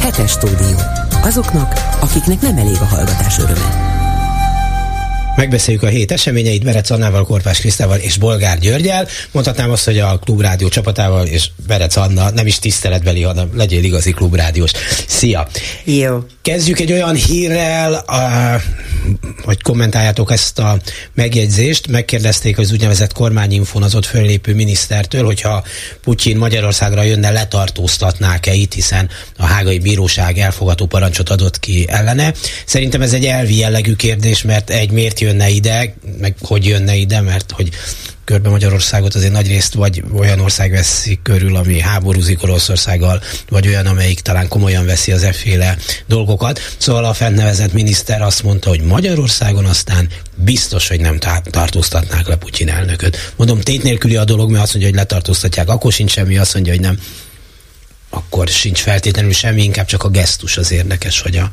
Hetes stúdió. Azoknak, akiknek nem elég a hallgatás öröme. Megbeszéljük a hét eseményeit Berec Annával, Korpás Krisztával és Bolgár Györgyel. Mondhatnám azt, hogy a Klubrádió csapatával és Berec Anna nem is tiszteletbeli, hanem legyél igazi klubrádiós. Szia! Jó. Kezdjük egy olyan hírrel, a, hogy kommentáljátok ezt a megjegyzést. Megkérdezték az úgynevezett kormányinfon az ott föllépő minisztertől, hogyha Putyin Magyarországra jönne, letartóztatnák-e itt, hiszen a hágai bíróság elfogató parancsot adott ki ellene. Szerintem ez egy elvi jellegű kérdés, mert egy miért jönne ide, meg hogy jönne ide, mert hogy körbe Magyarországot azért nagy részt vagy olyan ország veszi körül, ami háborúzik Oroszországgal, vagy olyan, amelyik talán komolyan veszi az efféle dolgokat. Szóval a fentnevezett miniszter azt mondta, hogy Magyarországon aztán biztos, hogy nem tartóztatnák le Putyin elnököt. Mondom, tét nélküli a dolog, mert azt mondja, hogy letartóztatják, akkor sincs semmi, azt mondja, hogy nem akkor sincs feltétlenül semmi, inkább csak a gesztus az érdekes, hogy a,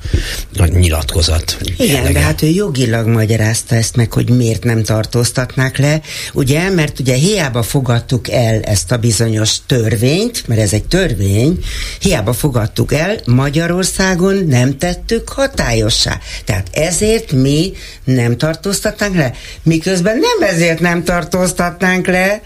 a nyilatkozat. Igen, jellege. de hát ő jogilag magyarázta ezt meg, hogy miért nem tartóztatnák le, ugye, mert ugye hiába fogadtuk el ezt a bizonyos törvényt, mert ez egy törvény, hiába fogadtuk el, Magyarországon nem tettük hatályossá. Tehát ezért mi nem tartóztatnánk le, miközben nem ezért nem tartóztatnánk le,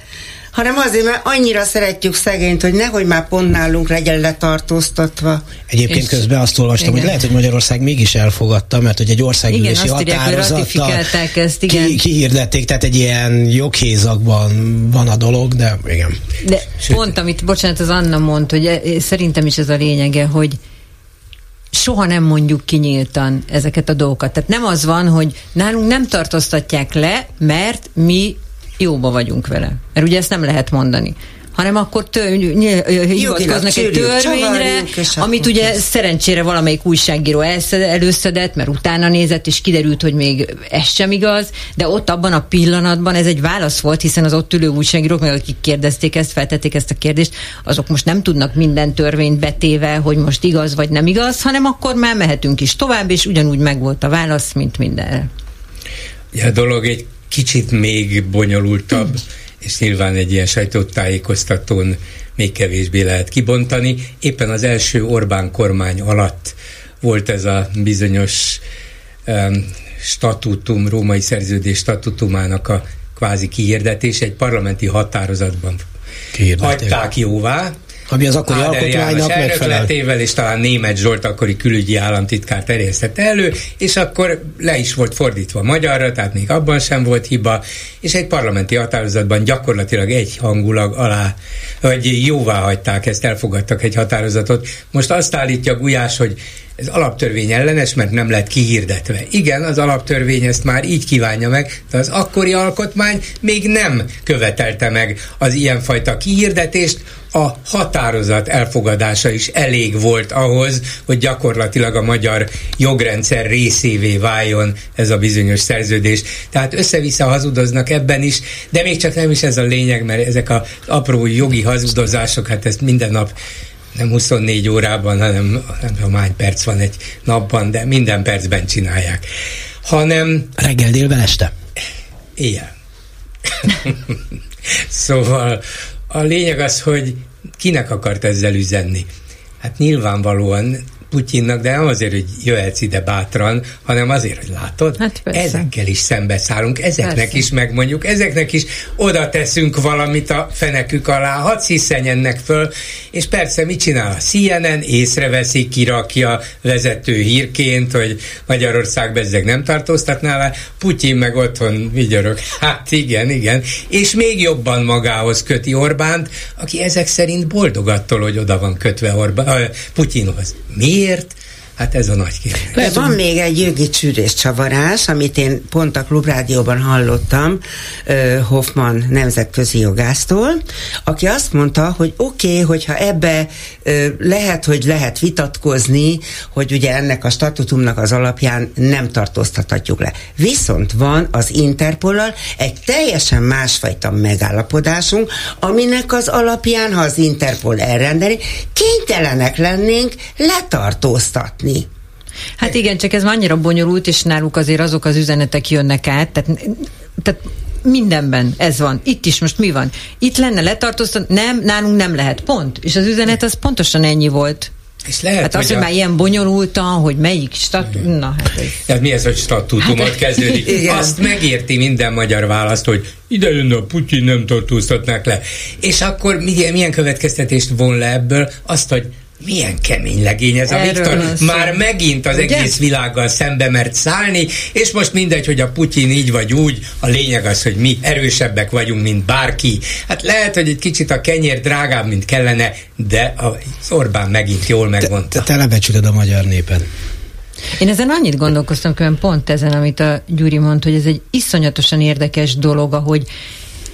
hanem azért, mert annyira szeretjük szegényt, hogy nehogy már pont nálunk legyen letartóztatva. Egyébként és közben azt olvastam, igen. hogy lehet, hogy Magyarország mégis elfogadta, mert hogy egy országgyűlési határozattal ezt, igen. Ki, kihirdették, tehát egy ilyen joghézakban van a dolog, de igen. De Sőt. pont, amit, bocsánat, az Anna mondta, hogy e- szerintem is ez a lényege, hogy soha nem mondjuk kinyíltan ezeket a dolgokat. Tehát nem az van, hogy nálunk nem tartóztatják le, mert mi jóba vagyunk vele. Mert ugye ezt nem lehet mondani hanem akkor tő, hivatkoznak egy törvényre, amit ugye szerencsére valamelyik újságíró előszedett, mert utána nézett, és kiderült, hogy még ez sem igaz, de ott abban a pillanatban ez egy válasz volt, hiszen az ott ülő újságírók, meg akik kérdezték ezt, feltették ezt a kérdést, azok most nem tudnak minden törvényt betéve, hogy most igaz vagy nem igaz, hanem akkor már mehetünk is tovább, és ugyanúgy megvolt a válasz, mint mindenre. A dolog egy kicsit még bonyolultabb, és nyilván egy ilyen sajtótájékoztatón még kevésbé lehet kibontani. Éppen az első Orbán kormány alatt volt ez a bizonyos um, statutum, római szerződés statutumának a kvázi kihirdetés. Egy parlamenti határozatban hagyták jóvá, ami az akkori alkotmánynak megfelel. és talán német Zsolt akkori külügyi államtitkár terjesztette elő, és akkor le is volt fordítva magyarra, tehát még abban sem volt hiba, és egy parlamenti határozatban gyakorlatilag egy hangulag alá, vagy jóvá hagyták ezt, elfogadtak egy határozatot. Most azt állítja Gulyás, hogy ez alaptörvény ellenes, mert nem lett kihirdetve. Igen, az alaptörvény ezt már így kívánja meg, de az akkori alkotmány még nem követelte meg az ilyenfajta kihirdetést, a határozat elfogadása is elég volt ahhoz, hogy gyakorlatilag a magyar jogrendszer részévé váljon ez a bizonyos szerződés. Tehát össze-vissza hazudoznak ebben is, de még csak nem is ez a lényeg, mert ezek az apró jogi hazudozások, hát ezt minden nap nem 24 órában, hanem nem tudom hány perc van egy napban, de minden percben csinálják. Hanem... Reggel, délben, este? Ilyen. szóval a lényeg az, hogy kinek akart ezzel üzenni. Hát nyilvánvalóan Putyinnak, de nem azért, hogy jöhetsz ide bátran, hanem azért, hogy látod, hát ezekkel is szembeszállunk, ezeknek persze. is megmondjuk, ezeknek is oda teszünk valamit a fenekük alá, hadd sziszenjenek föl, és persze mit csinál a CNN, észreveszi, kirakja vezető hírként, hogy Magyarország bezzeg nem tartóztatná le, Putyin meg otthon vigyorog. Hát igen, igen. És még jobban magához köti Orbánt, aki ezek szerint boldog attól, hogy oda van kötve Orbán, Putyinhoz. Miért? Miért? Hát ez a nagy kérdés. Van még egy jogi csűrés csavarás, amit én pont a Klubrádióban hallottam Hoffman nemzetközi jogásztól, aki azt mondta, hogy oké, okay, hogyha ebbe lehet, hogy lehet vitatkozni, hogy ugye ennek a statutumnak az alapján nem tartóztathatjuk le. Viszont van az Interpollal egy teljesen másfajta megállapodásunk, aminek az alapján, ha az Interpol elrendeli, kénytelenek lennénk letartóztatni. Hát igen, csak ez annyira bonyolult, és náluk azért azok az üzenetek jönnek át, tehát, tehát mindenben ez van. Itt is most mi van? Itt lenne letartóztat, nem, nálunk nem lehet, pont. És az üzenet az pontosan ennyi volt. És lehet, hát az, hogy, a... már ilyen bonyolultan, hogy melyik stat... Na, hát ez... Tehát mi ez, hogy statútumot hát, kezdődik? Igen. Azt megérti minden magyar választ, hogy ide jönne a Putyin, nem tartóztatnák le. És akkor milyen, milyen következtetést von le ebből? Azt, hogy milyen kemény legény ez a Erről Viktor. Már megint az Ugye? egész világgal szembe mert szállni, és most mindegy, hogy a Putyin így vagy úgy, a lényeg az, hogy mi erősebbek vagyunk, mint bárki. Hát lehet, hogy egy kicsit a kenyér drágább, mint kellene, de az Orbán megint jól megmondta. Te, te telebecsülöd a magyar népen. Én ezen annyit gondolkoztam, hogy pont ezen, amit a Gyuri mondta, hogy ez egy iszonyatosan érdekes dolog, ahogy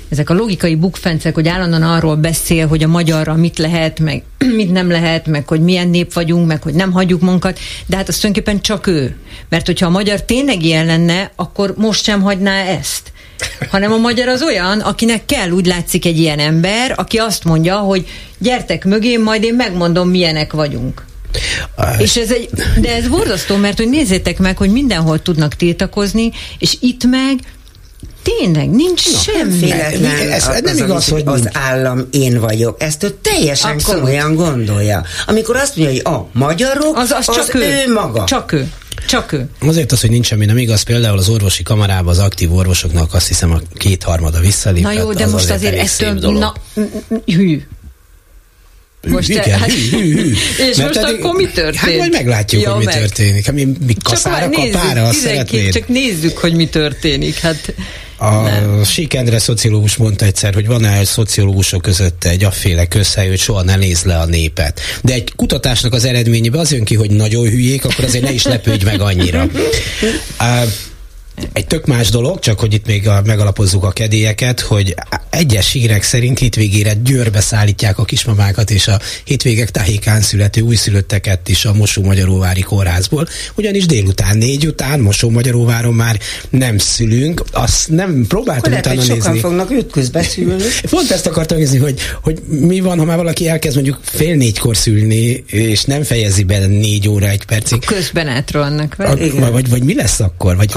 ezek a logikai bukfencek, hogy állandóan arról beszél, hogy a magyarra mit lehet, meg mit nem lehet, meg hogy milyen nép vagyunk, meg hogy nem hagyjuk munkat, de hát az tulajdonképpen csak ő. Mert hogyha a magyar tényleg ilyen lenne, akkor most sem hagyná ezt hanem a magyar az olyan, akinek kell úgy látszik egy ilyen ember, aki azt mondja, hogy gyertek mögém, majd én megmondom, milyenek vagyunk. És ez egy, de ez borzasztó, mert hogy nézzétek meg, hogy mindenhol tudnak tiltakozni, és itt meg Tényleg, nincs no, semmi. Véletlen ez, az, nem igaz, az, hogy az állam én vagyok. Ezt ő teljesen Abszolút. komolyan gondolja. Amikor azt mondja, hogy a magyarok, az, az, az csak ő. ő maga. Csak ő. Csak ő. Azért az, hogy nincs semmi nem igaz, például az orvosi kamarában az aktív orvosoknak azt hiszem a kétharmada visszalépett. Na jó, de az most azért, azért ettől, na, hű, most Igen, te, hát, hű, hű, hű. És Mert most eddig, akkor mi történik? Hát majd meglátjuk, ja, hogy mi meg. történik. Hát mi, mi kaszára, kapára, azt szeretnéd? Csak nézzük, hogy mi történik. Hát a nem. Sikendre szociológus mondta egyszer, hogy van-e egy szociológusok között egy afféle közhely, hogy soha ne néz le a népet. De egy kutatásnak az eredményében az jön ki, hogy nagyon hülyék, akkor azért ne is lepődj meg annyira. Egy tök más dolog, csak hogy itt még a, megalapozzuk a kedélyeket, hogy egyes hírek szerint hétvégére Győrbe szállítják a kismamákat és a hétvégek táhékán születő újszülötteket is a Mosó-Magyaróvári kórházból, ugyanis délután négy után Mosó-Magyaróváron már nem szülünk, azt nem próbáltam Akkor utána lehet, nézni. fognak őt közbeszülni. Pont ezt akartam nézni, hogy, hogy mi van, ha már valaki elkezd mondjuk fél négykor szülni, és nem fejezi be négy óra egy percig. A közben átrohannak, vagy? vagy, vagy mi lesz akkor? Vagy,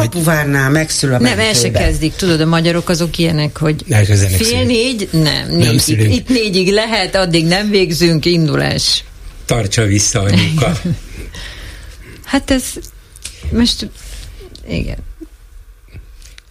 Kapuvárnál megszül a Nem, el se kezdik, tudod, a magyarok azok ilyenek, hogy fél négy, nem, négyig, nem itt négyig lehet, addig nem végzünk, indulás. Tartsa vissza anyuka. hát ez most, igen.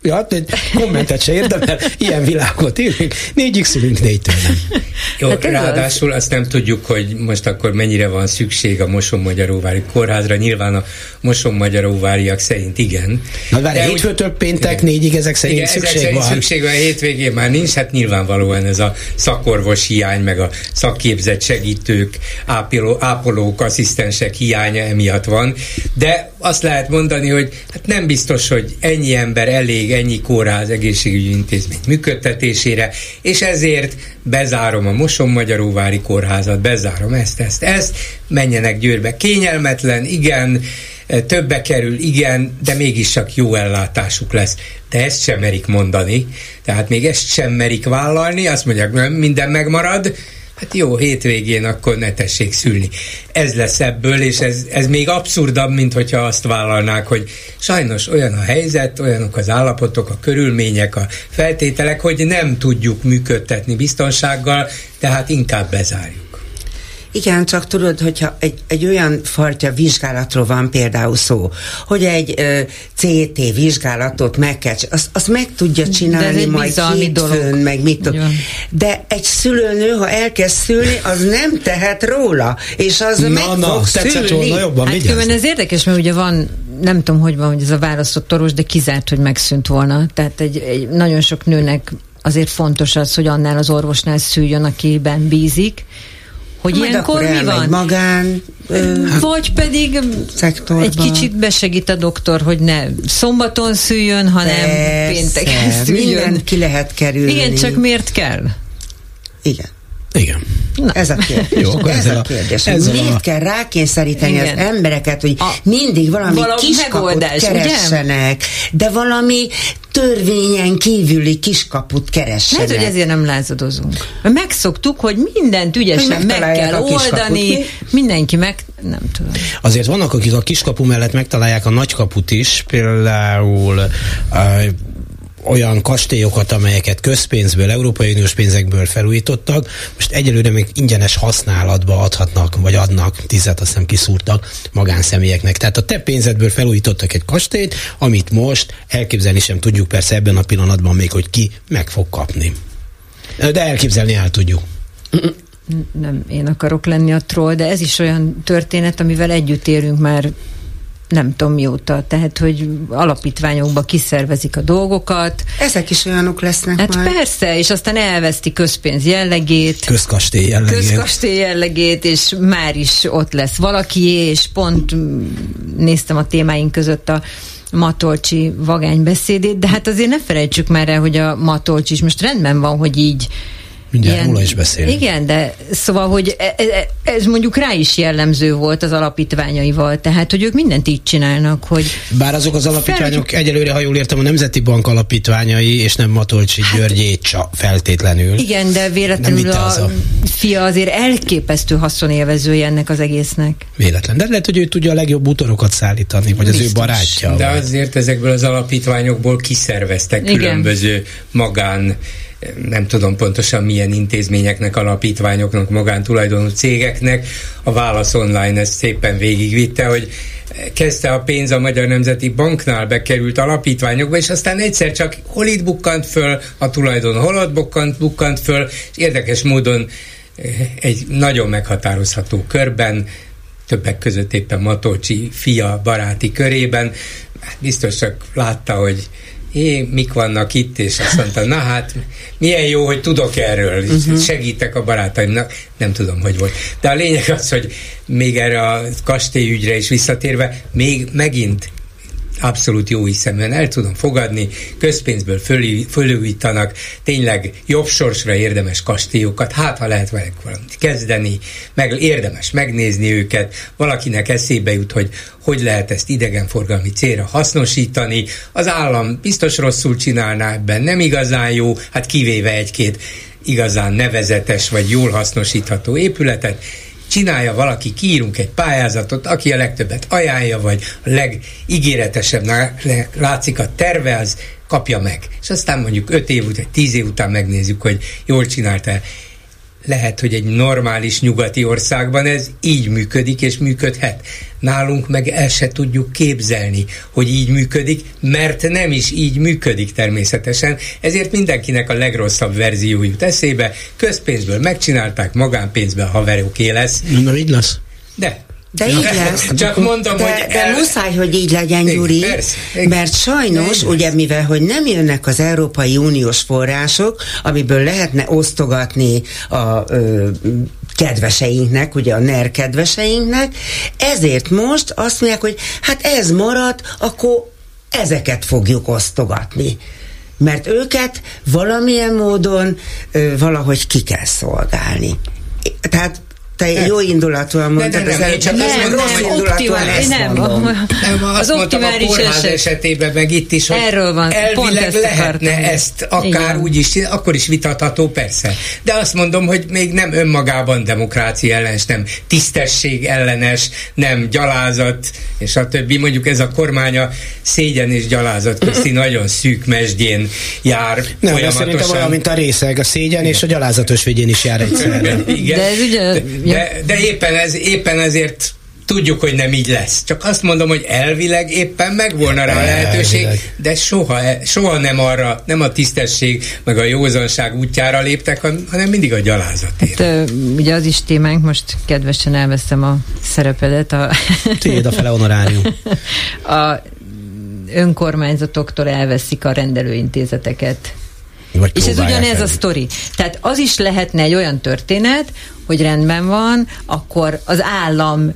Ja, egy kommentet se érdemel, ilyen világot élünk, négyig szülünk, négytől nem. Jó, hát ráadásul az... azt nem tudjuk, hogy most akkor mennyire van szükség a Moson-Magyaróvári kórházra. Nyilván a Moson-Magyaróváriak szerint igen. Na várj, hétfőtől péntek igen. négyig ezek szerint igen, szükség ezek szerint van. szükség van, a hétvégén már nincs, hát nyilvánvalóan ez a szakorvos hiány, meg a szakképzett segítők, ápoló, ápolók, asszisztensek hiánya emiatt van. De azt lehet mondani, hogy hát nem biztos, hogy ennyi ember elég ennyi kórház egészségügyi intézmény működtetésére, és ezért bezárom a Moson-Magyaróvári kórházat, bezárom ezt, ezt, ezt, menjenek Győrbe. Kényelmetlen, igen, többe kerül, igen, de mégis csak jó ellátásuk lesz. De ezt sem merik mondani, tehát még ezt sem merik vállalni, azt mondják, nem, minden megmarad, hát jó, hétvégén akkor ne tessék szülni. Ez lesz ebből, és ez, ez még abszurdabb, mint hogyha azt vállalnák, hogy sajnos olyan a helyzet, olyanok az állapotok, a körülmények, a feltételek, hogy nem tudjuk működtetni biztonsággal, tehát inkább bezárjuk. Igen, csak tudod, hogyha egy, egy olyan fajta vizsgálatról van például szó, hogy egy ö, CT vizsgálatot meg kell, azt, azt meg tudja csinálni majd hétfőn, meg mit tud. De egy szülőnő, ha elkezd szülni, az nem tehet róla, és az na, meg na, fog szülni. Volna jobban hát különben ez érdekes, mert ugye van nem tudom, hogy van, hogy ez a választott toros, de kizárt, hogy megszűnt volna. Tehát egy, egy nagyon sok nőnek azért fontos az, hogy annál az orvosnál szüljön, akiben bízik, hogy Majd ilyenkor mi van? magán ö, Vagy pedig szektorba. egy kicsit besegít a doktor, hogy ne szombaton szüljön, hanem pénteken szüljön. Mindent ki lehet kerülni. Igen, csak miért kell? Igen. Igen. Na. Ez a kérdés. Jó, ez a, a kérdés. Ez Miért a... kell rákényszeríteni Igen. az embereket, hogy a, mindig valami, valami kiskaput keressenek, ugye? de valami törvényen kívüli kiskaput keressenek. Lehet, hogy ezért nem lázadozunk. Megszoktuk, hogy mindent ügyesen meg kell oldani, mindenki meg... Nem tudom. Azért vannak, akik a kiskapu mellett megtalálják a nagykaput is, például uh, olyan kastélyokat, amelyeket közpénzből, Európai Uniós pénzekből felújítottak, most egyelőre még ingyenes használatba adhatnak, vagy adnak, tizet azt hiszem kiszúrtak magánszemélyeknek. Tehát a te pénzedből felújítottak egy kastélyt, amit most elképzelni sem tudjuk persze ebben a pillanatban még, hogy ki meg fog kapni. De elképzelni el tudjuk nem én akarok lenni a troll, de ez is olyan történet, amivel együtt érünk már nem tudom mióta, tehát hogy alapítványokba kiszervezik a dolgokat. Ezek is olyanok lesznek Hát majd. persze, és aztán elveszti közpénz jellegét. Közkastély jellegét. Közkastély jellegét, és már is ott lesz valaki, és pont néztem a témáink között a Matolcsi vagány beszédét, de hát azért ne felejtsük már el, hogy a Matolcsi is most rendben van, hogy így Mindjárt ilyen, róla is beszél. Igen, de szóval, hogy ez, e, ez mondjuk rá is jellemző volt az alapítványaival, tehát, hogy ők mindent így csinálnak, hogy... Bár azok az alapítványok fel... egyelőre, ha jól értem, a Nemzeti Bank alapítványai, és nem Matolcsi hát, Györgyét feltétlenül. Igen, de véletlenül a, az a fia azért elképesztő haszonélvezője ennek az egésznek. Véletlen. De lehet, hogy ő tudja a legjobb útorokat szállítani, vagy Biztos. az ő barátja. De vagy. azért ezekből az alapítványokból kiszerveztek Igen. különböző magán nem tudom pontosan milyen intézményeknek, alapítványoknak, magántulajdonú cégeknek. A Válasz Online ezt szépen végigvitte, hogy kezdte a pénz a Magyar Nemzeti Banknál bekerült alapítványokba, és aztán egyszer csak hol itt bukkant föl a tulajdon, hol ott bukkant, bukkant föl, és érdekes módon eh, egy nagyon meghatározható körben, többek között éppen Matolcsi fia baráti körében, hát biztos csak látta, hogy é, mik vannak itt, és azt mondta, na hát, milyen jó, hogy tudok erről, uh-huh. segítek a barátaimnak, nem tudom, hogy volt. De a lényeg az, hogy még erre a kastélyügyre is visszatérve, még megint abszolút jó hiszeműen el tudom fogadni, közpénzből fölújítanak tényleg jobb sorsra érdemes kastélyokat, hát ha lehet velük valamit kezdeni, meg érdemes megnézni őket, valakinek eszébe jut, hogy hogy lehet ezt idegenforgalmi célra hasznosítani, az állam biztos rosszul csinálná ebben, nem igazán jó, hát kivéve egy-két igazán nevezetes vagy jól hasznosítható épületet, csinálja valaki, kiírunk egy pályázatot, aki a legtöbbet ajánlja, vagy a legígéretesebb látszik a terve, az kapja meg. És aztán mondjuk 5 év vagy 10 év után megnézzük, hogy jól csinálta lehet, hogy egy normális nyugati országban ez így működik és működhet. Nálunk meg el se tudjuk képzelni, hogy így működik, mert nem is így működik természetesen, ezért mindenkinek a legrosszabb verzió jut eszébe, közpénzből megcsinálták, magánpénzből haveroké lesz. Na így lesz. De. De így lesz. Csak mondom, de, hogy... De el... muszáj, hogy így legyen, Gyuri, persze, mert sajnos, ugye mivel, hogy nem jönnek az Európai Uniós források, amiből lehetne osztogatni a ö, kedveseinknek, ugye a NER kedveseinknek, ezért most azt mondják, hogy hát ez marad, akkor ezeket fogjuk osztogatni mert őket valamilyen módon ö, valahogy ki kell szolgálni. Tehát te jó indulatúan mondtad, nem, nem, nem, csak nem, azt mondom, rossz indulatúan ezt nem, mondom. Nem, azt az mondtam a kórház eset. esetében, meg itt is, hogy Erről van, elvileg ezt lehetne akartam. ezt akár Igen. úgy is, akkor is vitatható, persze. De azt mondom, hogy még nem önmagában demokrácia ellenes, nem tisztesség ellenes, nem gyalázat, és a többi. Mondjuk ez a kormánya szégyen és gyalázat közti nagyon szűk mesdjén jár nem, folyamatosan. szerintem olyan, mint a részeg, a szégyen és a gyalázatos végén is jár egyszerre. Igen. De ez ugye de, de éppen, ez, éppen ezért tudjuk, hogy nem így lesz. Csak azt mondom, hogy elvileg éppen megvolna rá a lehetőség, de soha, soha nem arra, nem a tisztesség, meg a józanság útjára léptek, hanem mindig a gyalázatért. Hát, ugye az is témánk, most kedvesen elveszem a szerepedet. A Tiéd a fele honorárium. A önkormányzatoktól elveszik a rendelőintézeteket. Vagy és ez ugyanez el. a sztori. Tehát az is lehetne egy olyan történet, hogy rendben van, akkor az állam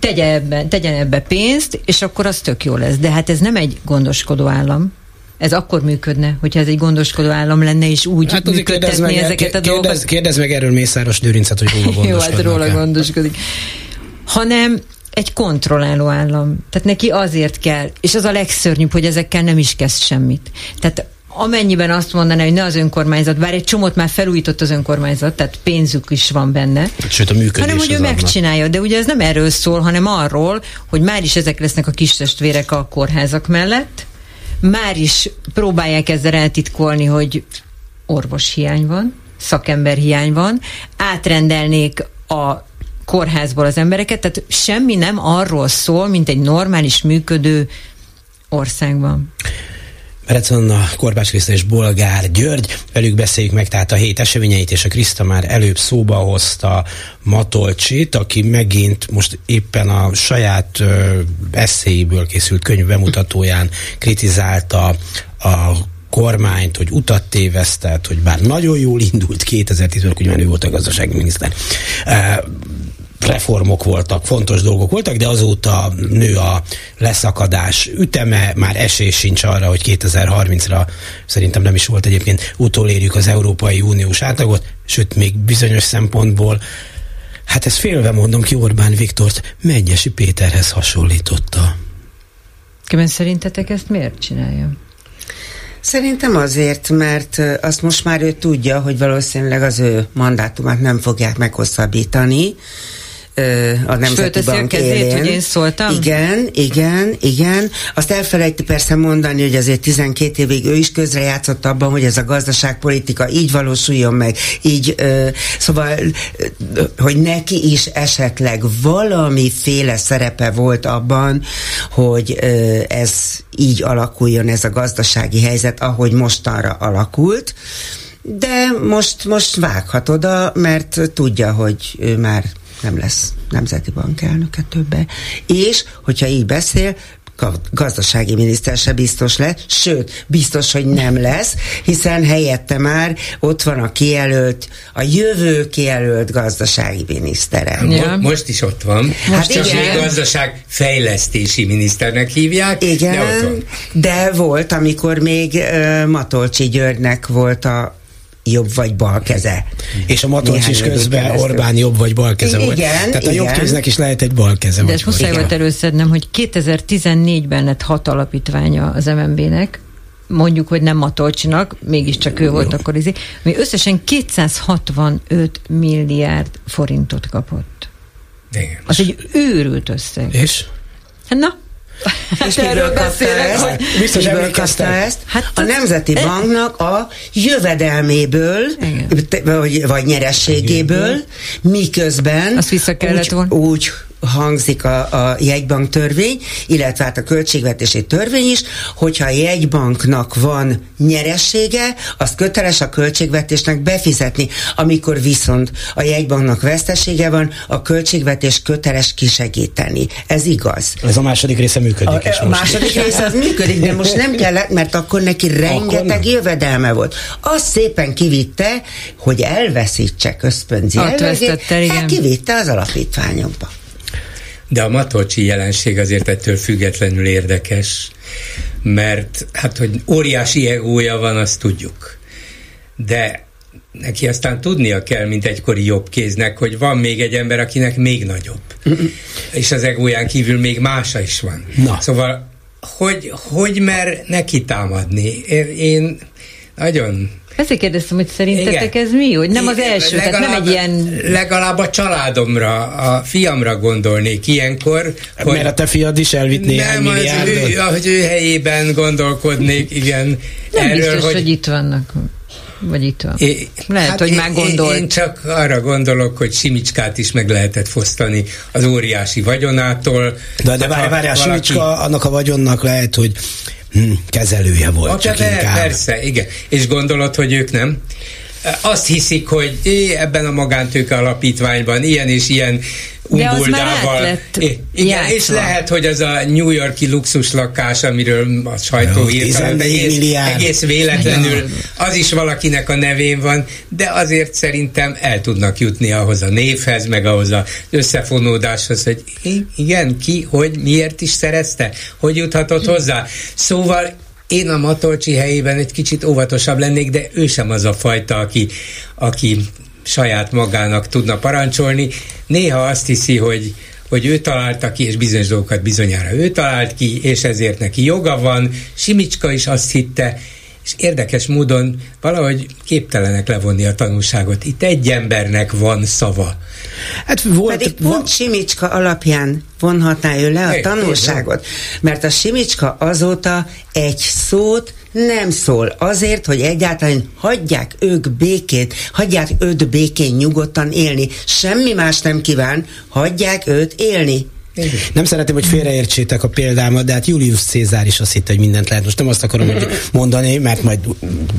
tegye ebbe, tegyen ebbe pénzt, és akkor az tök jó lesz. De hát ez nem egy gondoskodó állam. Ez akkor működne, hogyha ez egy gondoskodó állam lenne, és úgy hát működtetni meg, ezeket a dolgokat. Kérdezz meg erről Mészáros Dőrincet, hogy róla gondoskodik. Jó, hát róla gondoskodik. Hanem egy kontrolláló állam. Tehát neki azért kell, és az a legszörnyűbb, hogy ezekkel nem is kezd semmit. Tehát amennyiben azt mondaná, hogy ne az önkormányzat, bár egy csomót már felújított az önkormányzat, tehát pénzük is van benne. Sőt, a működés hanem, hogy ő megcsinálja. De ugye ez nem erről szól, hanem arról, hogy már is ezek lesznek a kis testvérek a kórházak mellett, már is próbálják ezzel eltitkolni, hogy orvos hiány van, szakember hiány van, átrendelnék a kórházból az embereket, tehát semmi nem arról szól, mint egy normális működő országban. Perec Anna, Korbács Kriszta és Bolgár György. Velük beszéljük meg tehát a hét eseményeit, és a Kriszta már előbb szóba hozta Matolcsit, aki megint most éppen a saját ö, eszéiből készült könyv bemutatóján kritizálta a kormányt, hogy utat tévesztett, hogy bár nagyon jól indult 2010-ben, hogy ő volt a gazdasági miniszter reformok voltak, fontos dolgok voltak, de azóta nő a leszakadás üteme, már esély sincs arra, hogy 2030-ra szerintem nem is volt egyébként utolérjük az Európai Uniós átlagot, sőt még bizonyos szempontból Hát ezt félve mondom ki Orbán Viktort, Megyesi Péterhez hasonlította. Keben szerintetek ezt miért csinálja? Szerintem azért, mert azt most már ő tudja, hogy valószínűleg az ő mandátumát nem fogják meghosszabbítani, a Nemzeti Bank kezét, élén. hogy én szóltam? Igen, igen, igen. Azt elfelejti persze mondani, hogy azért 12 évig ő is közrejátszott abban, hogy ez a gazdaságpolitika így valósuljon meg, így, ö, szóval, hogy neki is esetleg valamiféle szerepe volt abban, hogy ö, ez így alakuljon ez a gazdasági helyzet, ahogy mostanra alakult. De most, most vághat oda, mert tudja, hogy ő már nem lesz nemzeti bank elnöke többe. És, hogyha így beszél, gazdasági miniszter se biztos lesz, sőt, biztos, hogy nem lesz, hiszen helyette már ott van a kijelölt, a jövő kijelölt gazdasági minisztere. Ja. Most is ott van. Most hát csak igen. gazdaság fejlesztési miniszternek hívják. Igen, de, ott van. de volt, amikor még uh, Matolcsi Györgynek volt a jobb vagy bal keze. És a Matolcs is közben Orbán jobb vagy bal keze igen, volt. Tehát a jobb kéznek is lehet egy bal keze. De ezt muszáj volt előszednem, hogy 2014-ben lett hat alapítványa az MNB-nek, mondjuk, hogy nem Matolcsinak, mégiscsak ő volt akkor izé, ami összesen 265 milliárd forintot kapott. Igen. Az egy őrült összeg. És? Na, és miből kapta ezt? Hogy Biztos miből kapta ezt? Hát a Nemzeti Banknak a jövedelméből, vagy, vagy nyerességéből, miközben Azt vissza kellett úgy, úgy hangzik a, a jegybank törvény, illetve hát a költségvetési törvény is, hogyha a jegybanknak van nyeressége, azt köteles a költségvetésnek befizetni. Amikor viszont a jegybanknak vesztesége van, a költségvetés köteles kisegíteni. Ez igaz. Ez a második része működik. A, a második része az működik, de most nem kellett, mert akkor neki rengeteg akkor jövedelme volt. Azt szépen kivitte, hogy elveszítse közpönzi elvegét, hát kivitte az alapítványokba. De a Matolcsi jelenség azért ettől függetlenül érdekes, mert hát, hogy óriási egója van, azt tudjuk. De neki aztán tudnia kell, mint egykori jobb kéznek, hogy van még egy ember, akinek még nagyobb. És az egóján kívül még mása is van. Na. Szóval, hogy, hogy mer neki támadni? Én, én nagyon ezért kérdeztem, hogy szerintetek Igen. ez mi? Hogy nem az első, legalább, tehát nem egy ilyen... Legalább a családomra, a fiamra gondolnék ilyenkor. Hogy Mert a te fiad is elvitt néhány Nem, az ő, hogy ő helyében gondolkodnék, igen. Nem erről, biztos, hogy, hogy itt vannak. Vagy itt van. É, lehet, hát hogy én, már gondolt. Én csak arra gondolok, hogy Simicskát is meg lehetett fosztani az óriási vagyonától. De, de várj, várj, a Simicska annak a vagyonnak lehet, hogy hm, kezelője volt. csak de, inkább. Persze, igen. És gondolod, hogy ők nem? Azt hiszik, hogy ebben a magántőke alapítványban ilyen és ilyen umbuldával. Igen, és lehet, hogy az a New Yorki luxus lakás, amiről a sajtó írta, egész, egész véletlenül, az is valakinek a nevén van, de azért szerintem el tudnak jutni ahhoz a névhez, meg ahhoz az összefonódáshoz, hogy igen, ki, hogy, miért is szerezte, hogy juthatott hozzá. Szóval én a Matolcsi helyében egy kicsit óvatosabb lennék, de ő sem az a fajta, aki, aki saját magának tudna parancsolni. Néha azt hiszi, hogy, hogy ő találta ki, és bizonyos dolgokat bizonyára ő talált ki, és ezért neki joga van. Simicska is azt hitte, és érdekes módon valahogy képtelenek levonni a tanulságot. Itt egy embernek van szava. Hát volt, Pedig pont van... Simicska alapján vonhatná ő le a é, tanulságot, mert a Simicska azóta egy szót nem szól. Azért, hogy egyáltalán hagyják ők békét, hagyják őt békén nyugodtan élni. Semmi más nem kíván, hagyják őt élni. Nem szeretném, hogy félreértsétek a példámat, de hát Julius Cézár is azt hitte, hogy mindent lehet. Most nem azt akarom hogy mondani, mert majd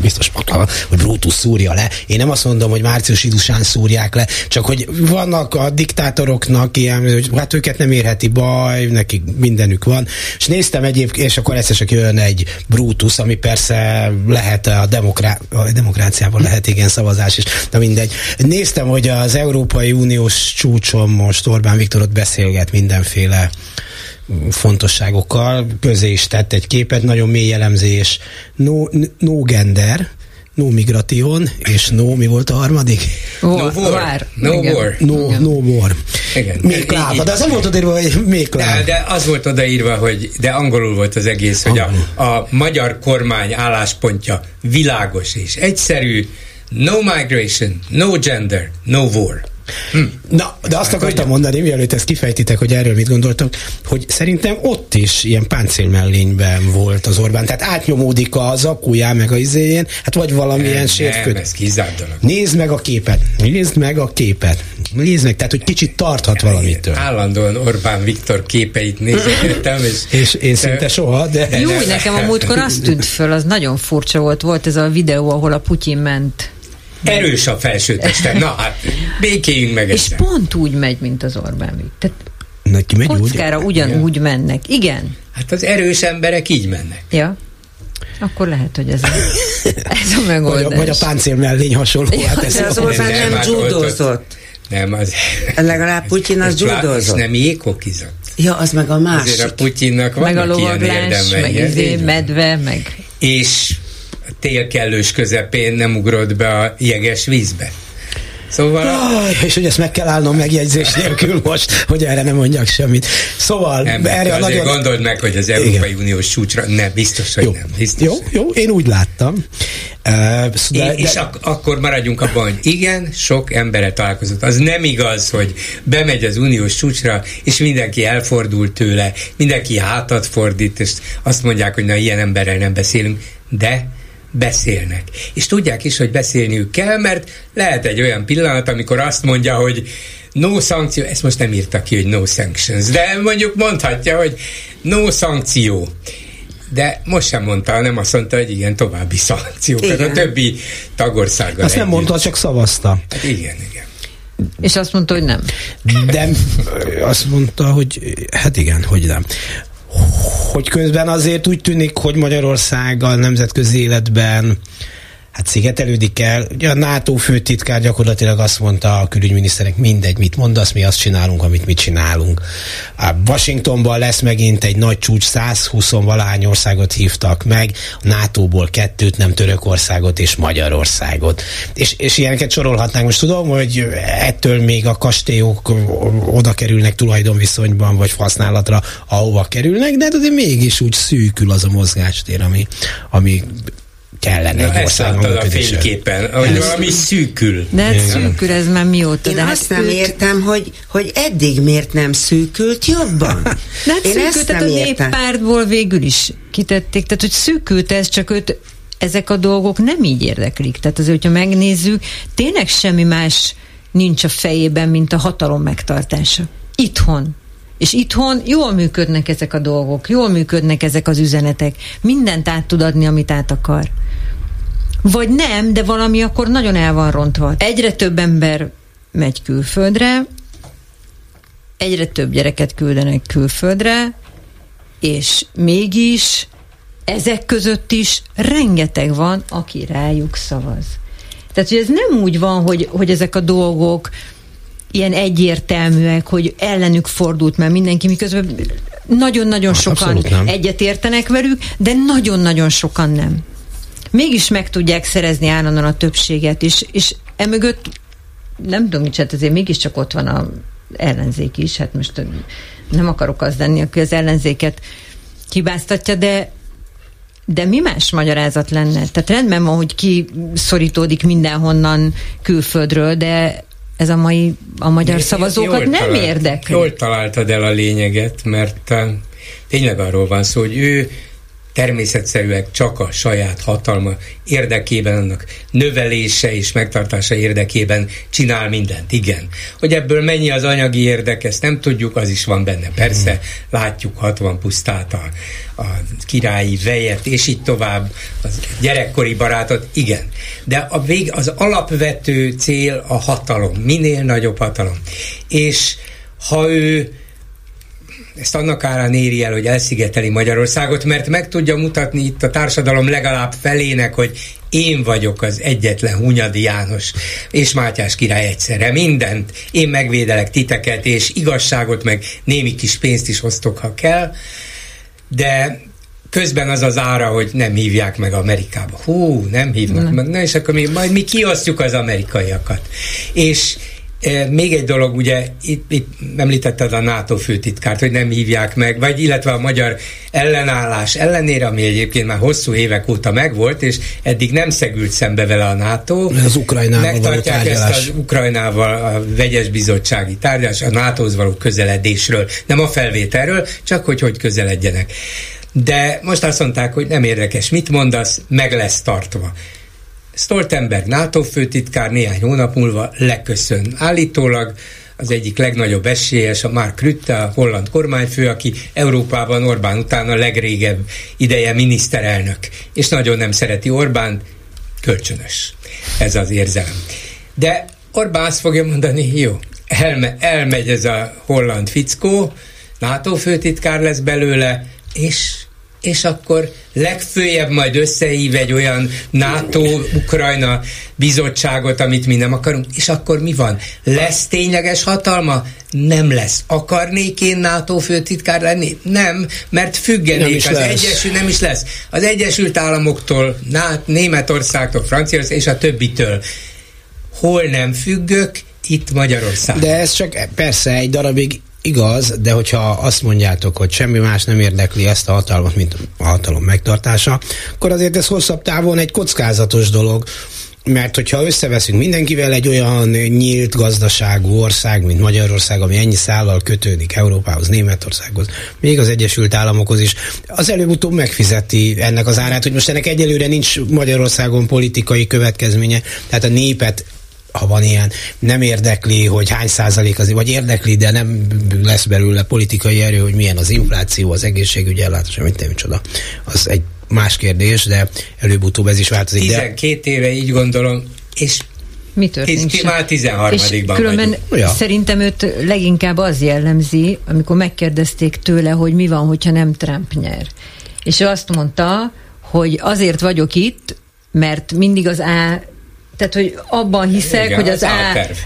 biztos mondta, hogy Brutus szúrja le. Én nem azt mondom, hogy Március Idusán szúrják le, csak hogy vannak a diktátoroknak ilyen, hogy hát őket nem érheti baj, nekik mindenük van. És néztem egyébként, és akkor egyszer csak jön egy Brutus, ami persze lehet a, demokrá- a demokráciában lehet igen szavazás is, de mindegy. Néztem, hogy az Európai Uniós csúcson most Orbán Viktorot beszélget minden mindenféle fontosságokkal, közé is tett egy képet, nagyon mély elemzés, no, no gender, no migration, és no, mi volt a harmadik? Oh, no war. No Igen. war. No, no war. Igen. Még lába, de az nem volt odaírva, hogy még lába. De, de az volt odaírva, hogy, de angolul volt az egész, hogy a, a magyar kormány álláspontja világos és egyszerű, no migration, no gender, no war. Hm. Na, de azt hát, akartam mondani, mielőtt ezt kifejtitek, hogy erről mit gondoltok, hogy szerintem ott is ilyen páncélmellényben volt az Orbán. Tehát átnyomódik a zakujá meg a izéjén, hát vagy valamilyen sértköd. ez kizárt Nézd meg a képet, nézd meg a képet. Nézd meg, tehát hogy kicsit tarthat valamitől. Állandóan Orbán Viktor képeit nézegettem, és, és én szinte soha, de... Jó, nekem a múltkor azt tűnt föl, az nagyon furcsa volt. Volt ez a videó, ahol a Putyin ment Erős a felsőteste. Na hát, békéljünk meg És pont úgy megy, mint az Orbán Viktor. Tehát Neki megy kockára úgy? ugyanúgy Igen. mennek. Igen. Hát az erős emberek így mennek. Ja. Akkor lehet, hogy ez a, ez a megoldás. Vagy a, vagy a páncél mellény hasonló. Ja, hát ez az Orbán nem, nem judozott. Nem, az... Legalább Putyin az judozott. nem jékokizott. Ja, az meg a másik. Azért a Putyinnak vannak meg a lovaglás, meg izé, medve, meg... És tél kellős közepén nem ugrott be a jeges vízbe. Szóval... Ah, és hogy ezt meg kell állnom megjegyzés nélkül most, hogy erre nem mondjak semmit. Szóval nem, erre a nagyon... gondold meg, hogy az Európai Igen. Uniós csúcsra, ne, biztos, hogy jó. nem. Biztos. Jó, jó, én úgy láttam. Uh, de, és de... ak- akkor maradjunk abban, hogy igen, sok embere találkozott. Az nem igaz, hogy bemegy az uniós csúcsra, és mindenki elfordul tőle, mindenki hátat fordít, és azt mondják, hogy na, ilyen emberrel nem beszélünk, de beszélnek. És tudják is, hogy beszélniük kell, mert lehet egy olyan pillanat, amikor azt mondja, hogy no szankció, ezt most nem írta ki, hogy no sanctions, de mondjuk mondhatja, hogy no szankció. De most sem mondta, nem azt mondta, hogy igen, további szankciók. Igen. A többi tagországgal Azt nem mondta, csak szavazta. Hát igen, igen. És azt mondta, hogy nem. De azt mondta, hogy hát igen, hogy nem hogy közben azért úgy tűnik, hogy Magyarország a nemzetközi életben hát szigetelődik el. Ugye a NATO főtitkár gyakorlatilag azt mondta a külügyminiszternek, mindegy, mit mondasz, mi azt csinálunk, amit mi csinálunk. A Washingtonban lesz megint egy nagy csúcs, 120 valány országot hívtak meg, a NATO-ból kettőt, nem Törökországot és Magyarországot. És, és ilyeneket sorolhatnánk. Most tudom, hogy ettől még a kastélyok oda kerülnek tulajdonviszonyban, vagy használatra, ahova kerülnek, de hát azért mégis úgy szűkül az a mozgástér, ami, ami kellene egy országnak a fényképen, hogy valami szűkül. De ez szűkül, ez már mióta. Én de azt hát nem őt... értem, hogy, hogy eddig miért nem szűkült jobban. De hát Én szűkült, tehát a néppártból végül is kitették, tehát hogy szűkült ez, csak őt ezek a dolgok nem így érdeklik. Tehát azért, hogyha megnézzük, tényleg semmi más nincs a fejében, mint a hatalom megtartása. Itthon. És itthon jól működnek ezek a dolgok, jól működnek ezek az üzenetek. Mindent át tud adni, amit át akar. Vagy nem, de valami akkor nagyon el van rontva. Egyre több ember megy külföldre, egyre több gyereket küldenek külföldre, és mégis ezek között is rengeteg van, aki rájuk szavaz. Tehát, hogy ez nem úgy van, hogy, hogy ezek a dolgok ilyen egyértelműek, hogy ellenük fordult már mindenki, miközben nagyon-nagyon hát sokan egyetértenek velük, de nagyon-nagyon sokan nem. Mégis meg tudják szerezni állandóan a többséget, és, és emögött nem tudom, hát azért mégiscsak ott van a ellenzék is, hát most nem akarok az lenni, aki az ellenzéket hibáztatja, de de mi más magyarázat lenne? Tehát rendben van, hogy ki szorítódik mindenhonnan külföldről, de ez a mai a magyar szavazókat nem talált, érdekli. Jól találtad el a lényeget, mert tényleg arról van szó, hogy ő természetszerűek csak a saját hatalma érdekében, annak növelése és megtartása érdekében csinál mindent. Igen. Hogy ebből mennyi az anyagi érdek, ezt nem tudjuk, az is van benne. Persze, látjuk 60 pusztát a, a királyi vejet, és így tovább, az gyerekkori barátot, igen. De a vég, az alapvető cél a hatalom, minél nagyobb hatalom. És ha ő ezt annak árán éri el, hogy elszigeteli Magyarországot, mert meg tudja mutatni itt a társadalom legalább felének, hogy én vagyok az egyetlen Hunyadi János és Mátyás király egyszerre. Mindent. Én megvédelek titeket, és igazságot, meg némi kis pénzt is osztok, ha kell. De közben az az ára, hogy nem hívják meg Amerikába. Hú, nem hívnak nem. meg. Na, és akkor mi, majd mi kiosztjuk az amerikaiakat. És még egy dolog, ugye itt, itt említetted a NATO főtitkárt, hogy nem hívják meg, vagy illetve a magyar ellenállás ellenére, ami egyébként már hosszú évek óta megvolt, és eddig nem szegült szembe vele a NATO. Az Ukrajnával Megtartják ezt az Ukrajnával a vegyes bizottsági tárgyalás, a NATO-hoz való közeledésről, nem a felvételről, csak hogy hogy közeledjenek. De most azt mondták, hogy nem érdekes, mit mondasz, meg lesz tartva. Stoltenberg NATO főtitkár néhány hónap múlva leköszön. Állítólag az egyik legnagyobb esélyes, a Mark Rutte, a holland kormányfő, aki Európában Orbán után a legrégebb ideje miniszterelnök. És nagyon nem szereti Orbán, kölcsönös ez az érzelem. De Orbán azt fogja mondani, jó, elme, elmegy ez a holland fickó, NATO főtitkár lesz belőle, és és akkor legfőjebb majd összehív egy olyan NATO-Ukrajna bizottságot, amit mi nem akarunk, és akkor mi van? Lesz tényleges hatalma? Nem lesz. Akarnék én NATO főtitkár lenni? Nem, mert függenék. Az. Egyesült nem is lesz. Az Egyesült Államoktól, Németországtól, Franciaország és a többitől. Hol nem függök? Itt Magyarország. De ez csak persze egy darabig Igaz, de hogyha azt mondjátok, hogy semmi más nem érdekli ezt a hatalmat, mint a hatalom megtartása, akkor azért ez hosszabb távon egy kockázatos dolog, mert hogyha összeveszünk mindenkivel egy olyan nyílt gazdaságú ország, mint Magyarország, ami ennyi szállal kötődik Európához, Németországhoz, még az Egyesült Államokhoz is, az előbb-utóbb megfizeti ennek az árát, hogy most ennek egyelőre nincs Magyarországon politikai következménye, tehát a népet ha van ilyen, nem érdekli, hogy hány százalék az, vagy érdekli, de nem lesz belőle politikai erő, hogy milyen az infláció, az egészségügyi ellátás, amit nem csoda. Az egy más kérdés, de előbb-utóbb ez is változik. 12 de... éve így gondolom, és mi történik? Tíz, már 13 És különben ja. szerintem őt leginkább az jellemzi, amikor megkérdezték tőle, hogy mi van, hogyha nem Trump nyer. És ő azt mondta, hogy azért vagyok itt, mert mindig az A tehát, hogy abban hiszek, Igen, hogy az, az A-terv,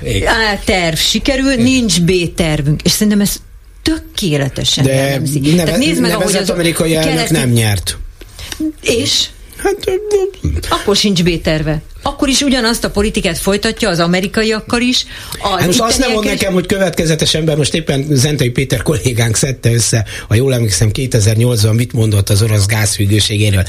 A-terv sikerül, Igen. nincs B-tervünk. És szerintem ez tökéletesen De jellemzi. Neve, Tehát nézd meg, ahogy az amerikai elnök keleti... nem nyert. És? Hát, akkor sincs B-terve. Akkor is ugyanazt a politikát folytatja az amerikaiakkal is. Az hát most azt nem mond nekem, hogy következetes ember, most éppen Zentai Péter kollégánk szedte össze, a jól emlékszem 2008-ban mit mondott az orosz gázfüggőségéről.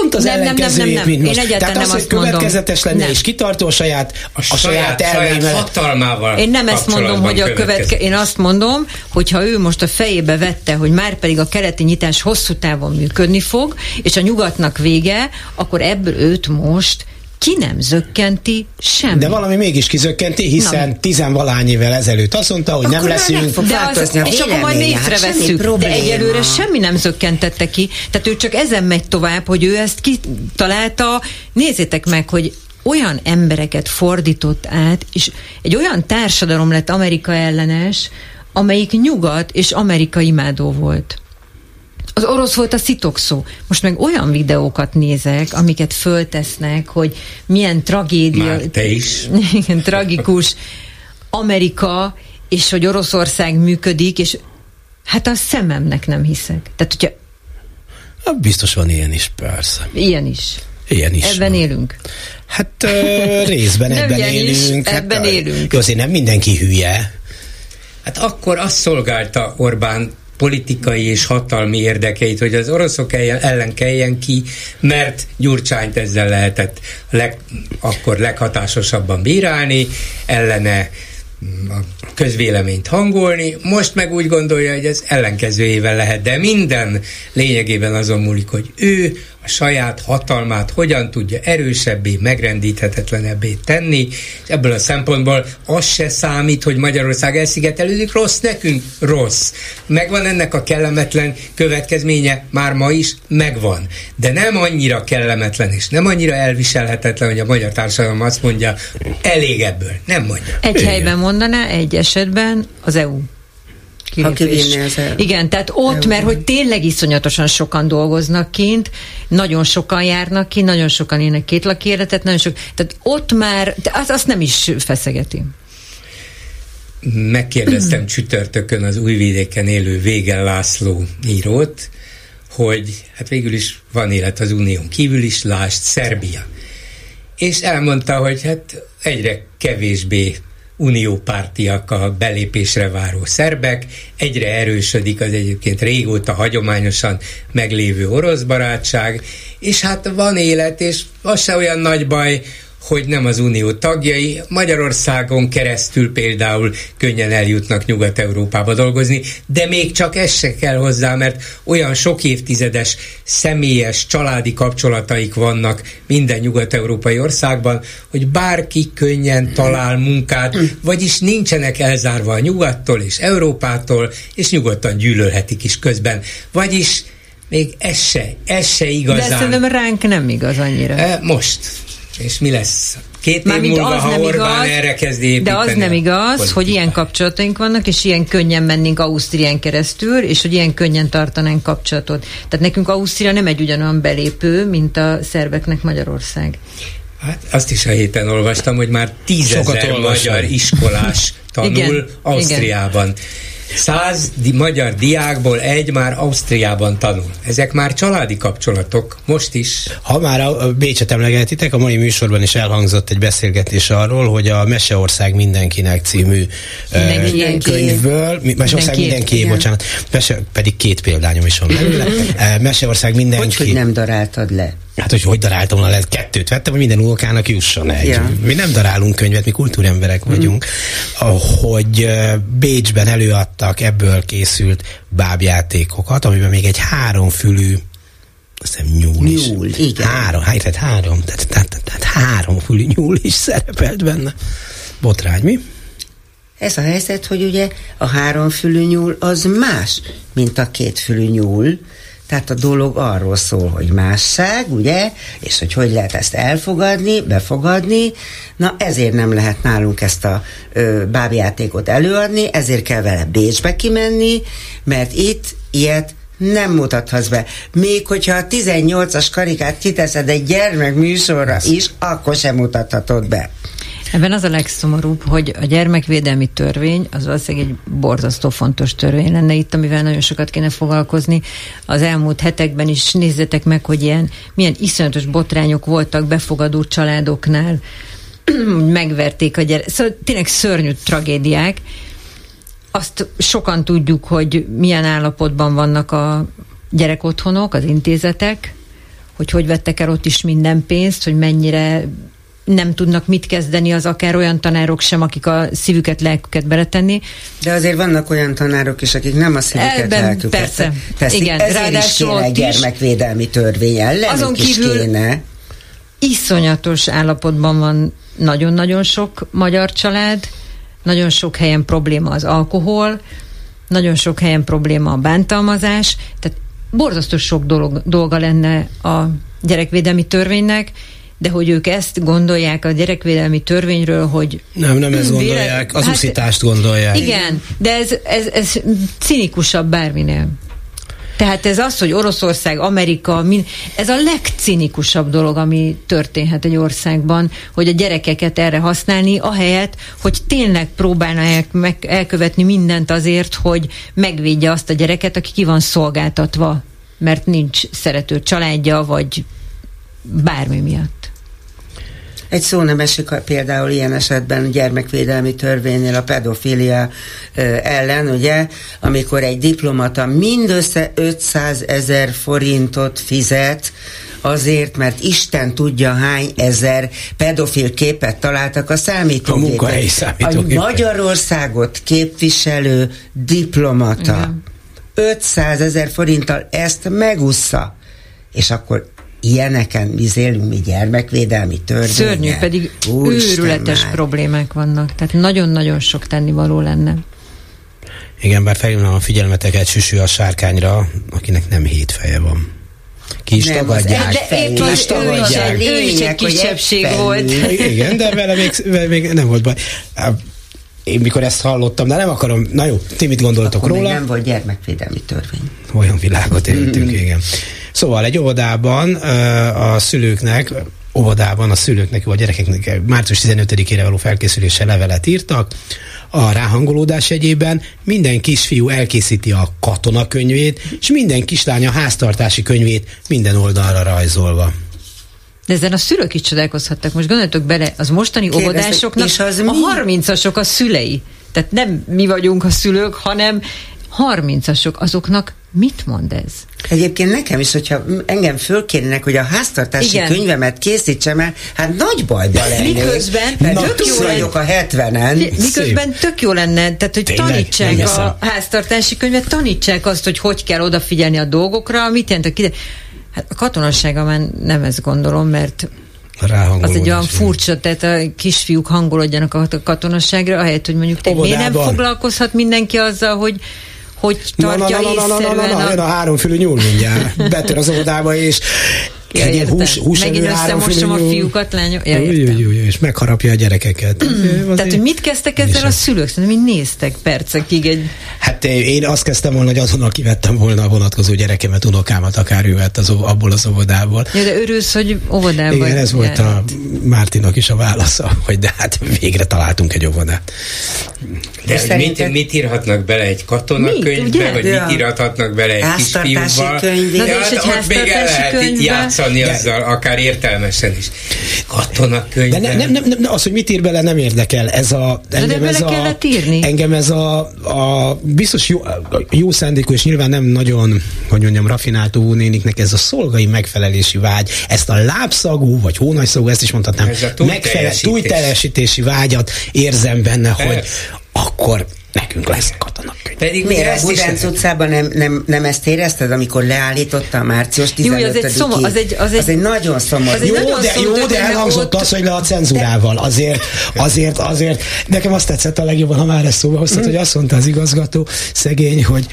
Pont az nem, ellenkezőjét, nem, nem, nem. mint most. Én Tehát nem az, hogy következetes lenne nem. és kitartó a saját, a, a saját, saját hatalmával Én nem ezt mondom, hogy a követke... Én azt mondom, hogy ha ő most a fejébe vette, hogy már pedig a keleti nyitás hosszú távon működni fog, és a nyugatnak vége, akkor ebből őt most ki nem zökkenti semmi. De valami mégis kizökkenti, hiszen Na. tizenvalány évvel ezelőtt azt mondta, hogy akkor nem leszünk. Fog de az, és akkor majd észreveszünk. Hát de egyelőre semmi nem zökkentette ki. Tehát ő csak ezen megy tovább, hogy ő ezt kitalálta. Nézzétek meg, hogy olyan embereket fordított át, és egy olyan társadalom lett Amerika ellenes, amelyik nyugat és Amerika imádó volt. Az orosz volt a szitokszó. Most meg olyan videókat nézek, amiket föltesznek, hogy milyen tragédia. Már te is. Igen, tragikus Amerika, és hogy Oroszország működik, és hát a szememnek nem hiszek. Tehát, hogyha Hát biztos van ilyen is, persze. Ilyen is. Ilyen is. Ebben van. élünk. Hát uh, részben ebben élünk. Is, hát, ebben élünk. Jó, azért nem mindenki hülye. Hát akkor azt szolgálta Orbán politikai és hatalmi érdekeit, hogy az oroszok ellen kelljen ki, mert Gyurcsányt ezzel lehetett leg, akkor leghatásosabban bírálni, ellene a közvéleményt hangolni, most meg úgy gondolja, hogy ez ellenkezőjével lehet, de minden lényegében azon múlik, hogy ő a saját hatalmát hogyan tudja erősebbé, megrendíthetetlenebbé tenni, és ebből a szempontból az se számít, hogy Magyarország elszigetelődik, rossz nekünk, rossz. Megvan ennek a kellemetlen következménye, már ma is megvan. De nem annyira kellemetlen és nem annyira elviselhetetlen, hogy a magyar társadalom azt mondja, elég ebből. Nem mondja. Egy Igen. helyben mondaná, egy esetben az EU kilépés. Igen, tehát ott, mert hogy tényleg iszonyatosan sokan dolgoznak kint, nagyon sokan járnak ki, nagyon sokan ének két laki életet, nagyon sok, tehát ott már, az, azt nem is feszegeti. Megkérdeztem csütörtökön az újvidéken élő Végen László írót, hogy hát végül is van élet az unión kívül is, lásd Szerbia. És elmondta, hogy hát egyre kevésbé uniópártiak a belépésre váró szerbek, egyre erősödik az egyébként régóta hagyományosan meglévő orosz barátság, és hát van élet, és az se olyan nagy baj, hogy nem az unió tagjai, Magyarországon keresztül például könnyen eljutnak Nyugat-Európába dolgozni, de még csak ez se kell hozzá, mert olyan sok évtizedes személyes, családi kapcsolataik vannak minden nyugat-európai országban, hogy bárki könnyen talál munkát, vagyis nincsenek elzárva a nyugattól és Európától, és nyugodtan gyűlölhetik is közben. Vagyis még ez se, ez se igazán. De szerintem ránk nem igaz annyira. Most. És mi lesz? Két év múlva, az ha nem Orbán igaz, erre kezdi építeni. De az nem igaz, politikát. hogy ilyen kapcsolataink vannak, és ilyen könnyen mennénk Ausztrián keresztül, és hogy ilyen könnyen tartanánk kapcsolatot. Tehát nekünk Ausztria nem egy ugyanolyan belépő, mint a szerbeknek Magyarország. Hát azt is a héten olvastam, hogy már tízezer magyar iskolás tanul igen, Ausztriában. Igen száz di- magyar diákból egy már Ausztriában tanul. Ezek már családi kapcsolatok, most is. Ha már a Bécset emlegetitek, a mai műsorban is elhangzott egy beszélgetés arról, hogy a Meseország mindenkinek című mindenki. uh, könyvből, Meseország mindenki, mindenki bocsánat, Mese, pedig két példányom is van belőle. Meseország mindenki. Hogy, hogy nem daráltad le? Hát, hogy hogy daráltam volna, lehet kettőt vettem, hogy minden unokának jusson egy. Ja. Mi nem darálunk könyvet, mi kultúremberek vagyunk. Mm. Hogy Bécsben előadtak ebből készült bábjátékokat, amiben még egy háromfülű azt hiszem nyúl, is. Nyúl, igen. Három, hát, tehát három, tehát, tehát, tehát három fülű nyúl is szerepelt benne. Botrány, mi? Ez a helyzet, hogy ugye a háromfülű nyúl az más, mint a kétfülű nyúl, tehát a dolog arról szól, hogy másság, ugye, és hogy hogy lehet ezt elfogadni, befogadni. Na ezért nem lehet nálunk ezt a ö, bábjátékot előadni, ezért kell vele Bécsbe kimenni, mert itt ilyet nem mutathatsz be. Még hogyha a 18-as karikát kiteszed egy gyermek műsorra is, akkor sem mutathatod be. Ebben az a legszomorúbb, hogy a gyermekvédelmi törvény az valószínűleg egy borzasztó fontos törvény lenne itt, amivel nagyon sokat kéne foglalkozni. Az elmúlt hetekben is nézzetek meg, hogy ilyen, milyen iszonyatos botrányok voltak befogadó családoknál, megverték a gyerek. Szóval tényleg szörnyű tragédiák. Azt sokan tudjuk, hogy milyen állapotban vannak a gyerekotthonok, az intézetek, hogy hogy vettek el ott is minden pénzt, hogy mennyire nem tudnak mit kezdeni az akár olyan tanárok sem, akik a szívüket, lelküket beletenni. De azért vannak olyan tanárok is, akik nem a szívüket, Ebben, lelküket persze, teszik. Igen, Ezért ráadásul is kéne egy gyermekvédelmi törvény ellen, azon kívül kéne. iszonyatos állapotban van nagyon-nagyon sok magyar család, nagyon sok helyen probléma az alkohol, nagyon sok helyen probléma a bántalmazás, tehát borzasztó sok dolog, dolga lenne a gyerekvédelmi törvénynek, de hogy ők ezt gondolják a gyerekvédelmi törvényről, hogy... Nem, nem ezt gondolják, az hát, uszitást gondolják. Igen, de ez, ez, ez cinikusabb bárminél. Tehát ez az, hogy Oroszország, Amerika, min, ez a legcinikusabb dolog, ami történhet egy országban, hogy a gyerekeket erre használni, ahelyett, hogy tényleg próbálna meg, elkövetni mindent azért, hogy megvédje azt a gyereket, aki ki van szolgáltatva, mert nincs szerető családja, vagy bármi miatt. Egy szó nem esik például ilyen esetben gyermekvédelmi törvénynél a pedofilia ellen, ugye, amikor egy diplomata mindössze 500 ezer forintot fizet, azért, mert Isten tudja hány ezer pedofil képet találtak a számítógépen. A számítógépen. A Magyarországot képviselő diplomata. Igen. 500 ezer forinttal ezt megussza. És akkor ilyeneken bizélünk mi gyermekvédelmi törvényel. Szörnyű, pedig Úristen őrületes már. problémák vannak. Tehát nagyon-nagyon sok tennivaló lenne. Igen, bár felhívnám a figyelmeteket Süsű a sárkányra, akinek nem hét feje van. Ki is nem, tagadják. De épp az, tagadják. Ő is egy kisebbség volt. Igen, de vele még, vele még nem volt baj. Én mikor ezt hallottam, de nem akarom, na jó, ti mit gondoltok Akkor róla? nem volt gyermekvédelmi törvény. Olyan világot éltünk, mm-hmm. igen. Szóval egy óvodában a szülőknek óvodában a szülőknek, vagy a gyerekeknek március 15-ére való felkészülése levelet írtak, a ráhangolódás egyében minden kisfiú elkészíti a katonakönyvét, és minden kislánya háztartási könyvét minden oldalra rajzolva. De ezen a szülők is csodálkozhattak. Most gondoljatok bele, az mostani Kérdez, óvodásoknak és az a 30-asok a szülei. Tehát nem mi vagyunk a szülők, hanem 30-asok, azoknak mit mond ez? Egyébként nekem is, hogyha engem fölkérnek, hogy a háztartási Igen. könyvemet készítsem el, hát nagy bajba lennék. Miközben tök jó vagyok a 70-en. Miközben tök jó lenne, tehát hogy Tényleg, tanítsák a háztartási könyvet, tanítsák azt, hogy hogy kell odafigyelni a dolgokra, mit jelent a kide... Hát a katonassága már nem ezt gondolom, mert az egy olyan furcsa, tehát a kisfiúk hangolódjanak a katonasságra, ahelyett, hogy mondjuk te miért nem foglalkozhat mindenki azzal, hogy hogy tartja na, na, na, na, na, na, na, na, jön a háromfülű nyúl mindjárt. Betör az óvodába, és Ja, egy hús, hús Megint összemosom a fiúkat, lányok. Ja, jó, jó, jó, és megharapja a gyerekeket. Tehát, hogy mit kezdtek ezzel a szülők? Szerintem mi néztek percekig egy... Hát én azt kezdtem volna, hogy azonnal kivettem volna a vonatkozó gyerekemet, unokámat, akár ő vett az, abból az óvodából. Ja, de örülsz, hogy óvodában. Igen, ez volt a Mártinak is a válasza, hogy de hát végre találtunk egy óvodát. De mit, mit írhatnak bele egy katonakönyvbe, vagy ja. mit írhatnak bele egy kisfiúval? Na, de és egy ott még el lehet játszani de... azzal, akár értelmesen is. Katonakönyv. De nem, nem, nem, nem, az, hogy mit ír bele, nem érdekel. Ez a, engem de ez a, kellett írni. Engem ez a, a biztos jó, jó szándékú, és nyilván nem nagyon, hogy mondjam, rafináltó néniknek ez a szolgai megfelelési vágy, ezt a lábszagú, vagy hónajszagú, ezt is mondhatnám, megfelelő túlteljesítési vágyat érzem benne, hogy akkor nekünk lesz katonakönyv. Pedig Miért a Budánc utcában nem, nem, nem ezt érezted, amikor leállította a március 15 Jó, az egy, szomor, az egy, az egy, az egy nagyon szomorú. Jó, nagyon de, jó, de elhangzott ott... az, hogy le a cenzúrával. Azért, azért, azért. Nekem azt tetszett a legjobban, ha már ezt szóba hoztad, mm. hogy azt mondta az igazgató, szegény, hogy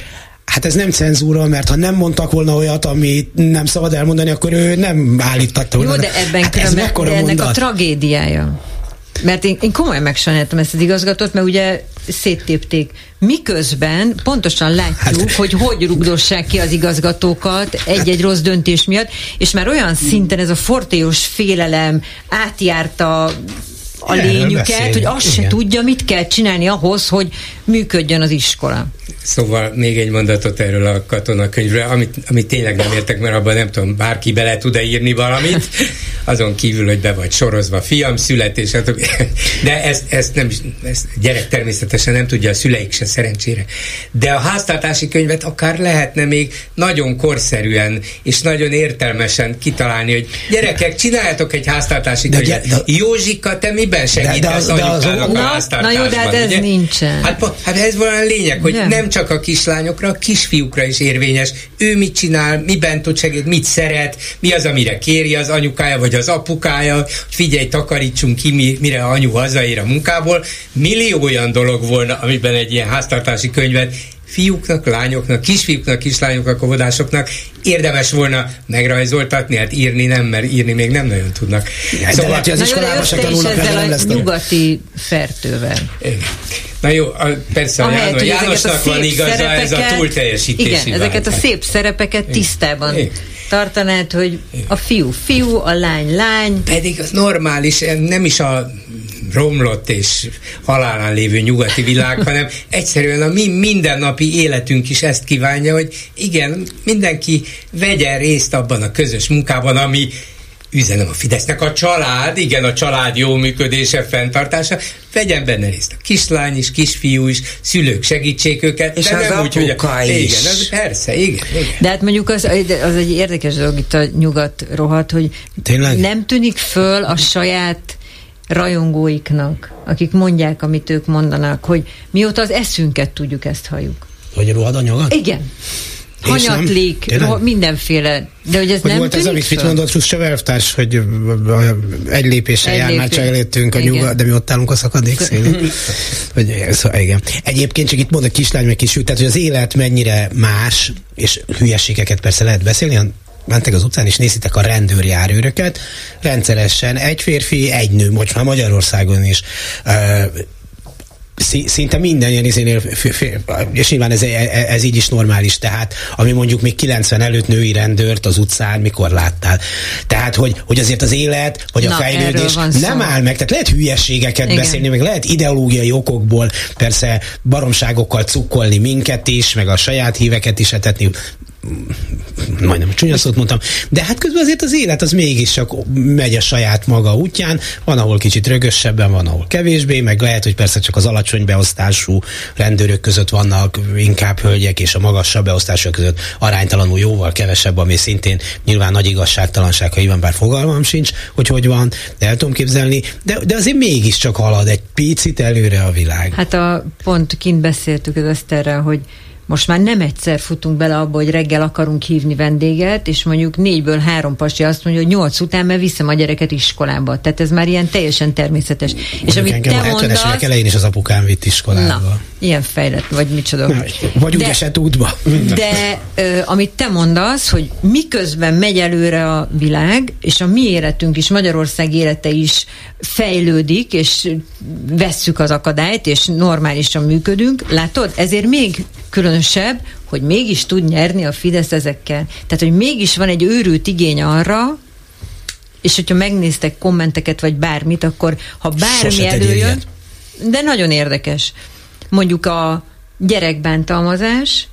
Hát ez nem cenzúra, mert ha nem mondtak volna olyat, amit nem szabad elmondani, akkor ő nem állítatta volna. Jó, de ebben hát ez ennek mondat. a tragédiája. Mert én, én komolyan megsajnáltam ezt az igazgatót, mert ugye széttépték. Miközben pontosan látjuk, hát. hogy hogy rugdossák ki az igazgatókat egy-egy rossz döntés miatt, és már olyan szinten ez a fortéos félelem átjárta a lényüket, hogy azt se tudja, mit kell csinálni ahhoz, hogy működjön az iskola. Szóval még egy mondatot erről a katonakönyvről, amit, amit tényleg nem értek, mert abban nem tudom, bárki bele tud-e írni valamit, azon kívül, hogy be vagy sorozva, fiam, születés, de ezt, ezt nem ezt gyerek természetesen nem tudja, a szüleik se szerencsére. De a háztartási könyvet akár lehetne még nagyon korszerűen és nagyon értelmesen kitalálni, hogy gyerekek, csináljatok egy háztartási könyvet. De, de, Józsika, te miben segítesz de, de, de az, anyukának a háztartásban? Na jó, de hát ez ugye? nincsen. Hát, hát ez valami lényeg, hogy nem. nem csak a kislányokra, a kisfiúkra is érvényes. Ő mit csinál, miben tud segíteni, mit szeret, mi az, amire kéri az anyukája vagy az apukája, hogy figyelj, takarítsunk ki, mire anyu hazaér a munkából. Millió olyan dolog volna, amiben egy ilyen háztartási könyvet fiúknak, lányoknak, kisfiúknak, kislányoknak, óvodásoknak érdemes volna megrajzoltatni, hát írni nem, mert írni még nem nagyon tudnak. Ja, szóval, lehet, hogy az iskolában se tanulnak, nem lesz nyugati fertővel. Na jó, persze a János, Jánosnak van igaza, ez a túlteljesítési Igen, ezeket a szép szerepeket tisztában Igen tartanád, hogy a fiú fiú, a lány lány. Pedig az normális, nem is a romlott és halálán lévő nyugati világ, hanem egyszerűen a mi mindennapi életünk is ezt kívánja, hogy igen, mindenki vegyen részt abban a közös munkában, ami üzenem a Fidesznek, a család, igen, a család jó működése, fenntartása, vegyen benne részt a kislány is, kisfiú is, szülők segítsék őket. És de az nem úgy, hogy a, is. Igen, az, persze, igen, igen. De hát mondjuk az, az egy érdekes dolog itt a nyugat rohadt, hogy Tényleg? nem tűnik föl a saját rajongóiknak, akik mondják, amit ők mondanak, hogy mióta az eszünket tudjuk, ezt halljuk. Hogy rohad a? Igen hanyatlik, mindenféle. De hogy ez hogy nem volt ez, amit mit mondott Khrushchev elvtárs, hogy egy lépéssel egy jár már csak előttünk a nyugat, de mi ott állunk a szakadék szélén. hogy, szóval, igen. Egyébként csak itt mond a kislány meg kisült, tehát hogy az élet mennyire más, és hülyeségeket persze lehet beszélni, mentek az utcán, és nézitek a rendőrjárőröket, rendszeresen egy férfi, egy nő, most már Magyarországon is szinte minden ilyen izénél, és nyilván ez, ez így is normális, tehát ami mondjuk még 90 előtt női rendőrt az utcán mikor láttál. Tehát, hogy, hogy azért az élet, vagy a Na, fejlődés nem áll meg, tehát lehet hülyeségeket Igen. beszélni, meg lehet ideológiai okokból persze baromságokkal cukkolni minket is, meg a saját híveket is etetni, majdnem csúnya szót mondtam, de hát közben azért az élet az mégis csak megy a saját maga útján, van, ahol kicsit rögösebben, van, ahol kevésbé, meg lehet, hogy persze csak az alacsony beosztású rendőrök között vannak inkább hölgyek, és a magasabb beosztások között aránytalanul jóval kevesebb, ami szintén nyilván nagy igazságtalanság, ha van, bár fogalmam sincs, hogy hogy van, de el tudom képzelni, de, de azért mégiscsak halad egy picit előre a világ. Hát a pont kint beszéltük az Eszterrel, hogy most már nem egyszer futunk bele abba, hogy reggel akarunk hívni vendéget, és mondjuk négyből három pasi azt mondja, hogy nyolc után mert viszem a gyereket iskolába. Tehát ez már ilyen teljesen természetes. Mondjuk és amit te a mondasz... évek elején is az apukám vitt iskolába. Na, ilyen fejlett, vagy micsoda. Na, vagy úgy esett útba. De ö, amit te mondasz, hogy miközben megy előre a világ, és a mi életünk is, Magyarország élete is fejlődik, és vesszük az akadályt, és normálisan működünk, látod? Ezért még különösebb, hogy mégis tud nyerni a Fidesz ezekkel. Tehát, hogy mégis van egy őrült igény arra, és hogyha megnéztek kommenteket, vagy bármit, akkor ha bármi előjön, de nagyon érdekes. Mondjuk a gyerekbántalmazás,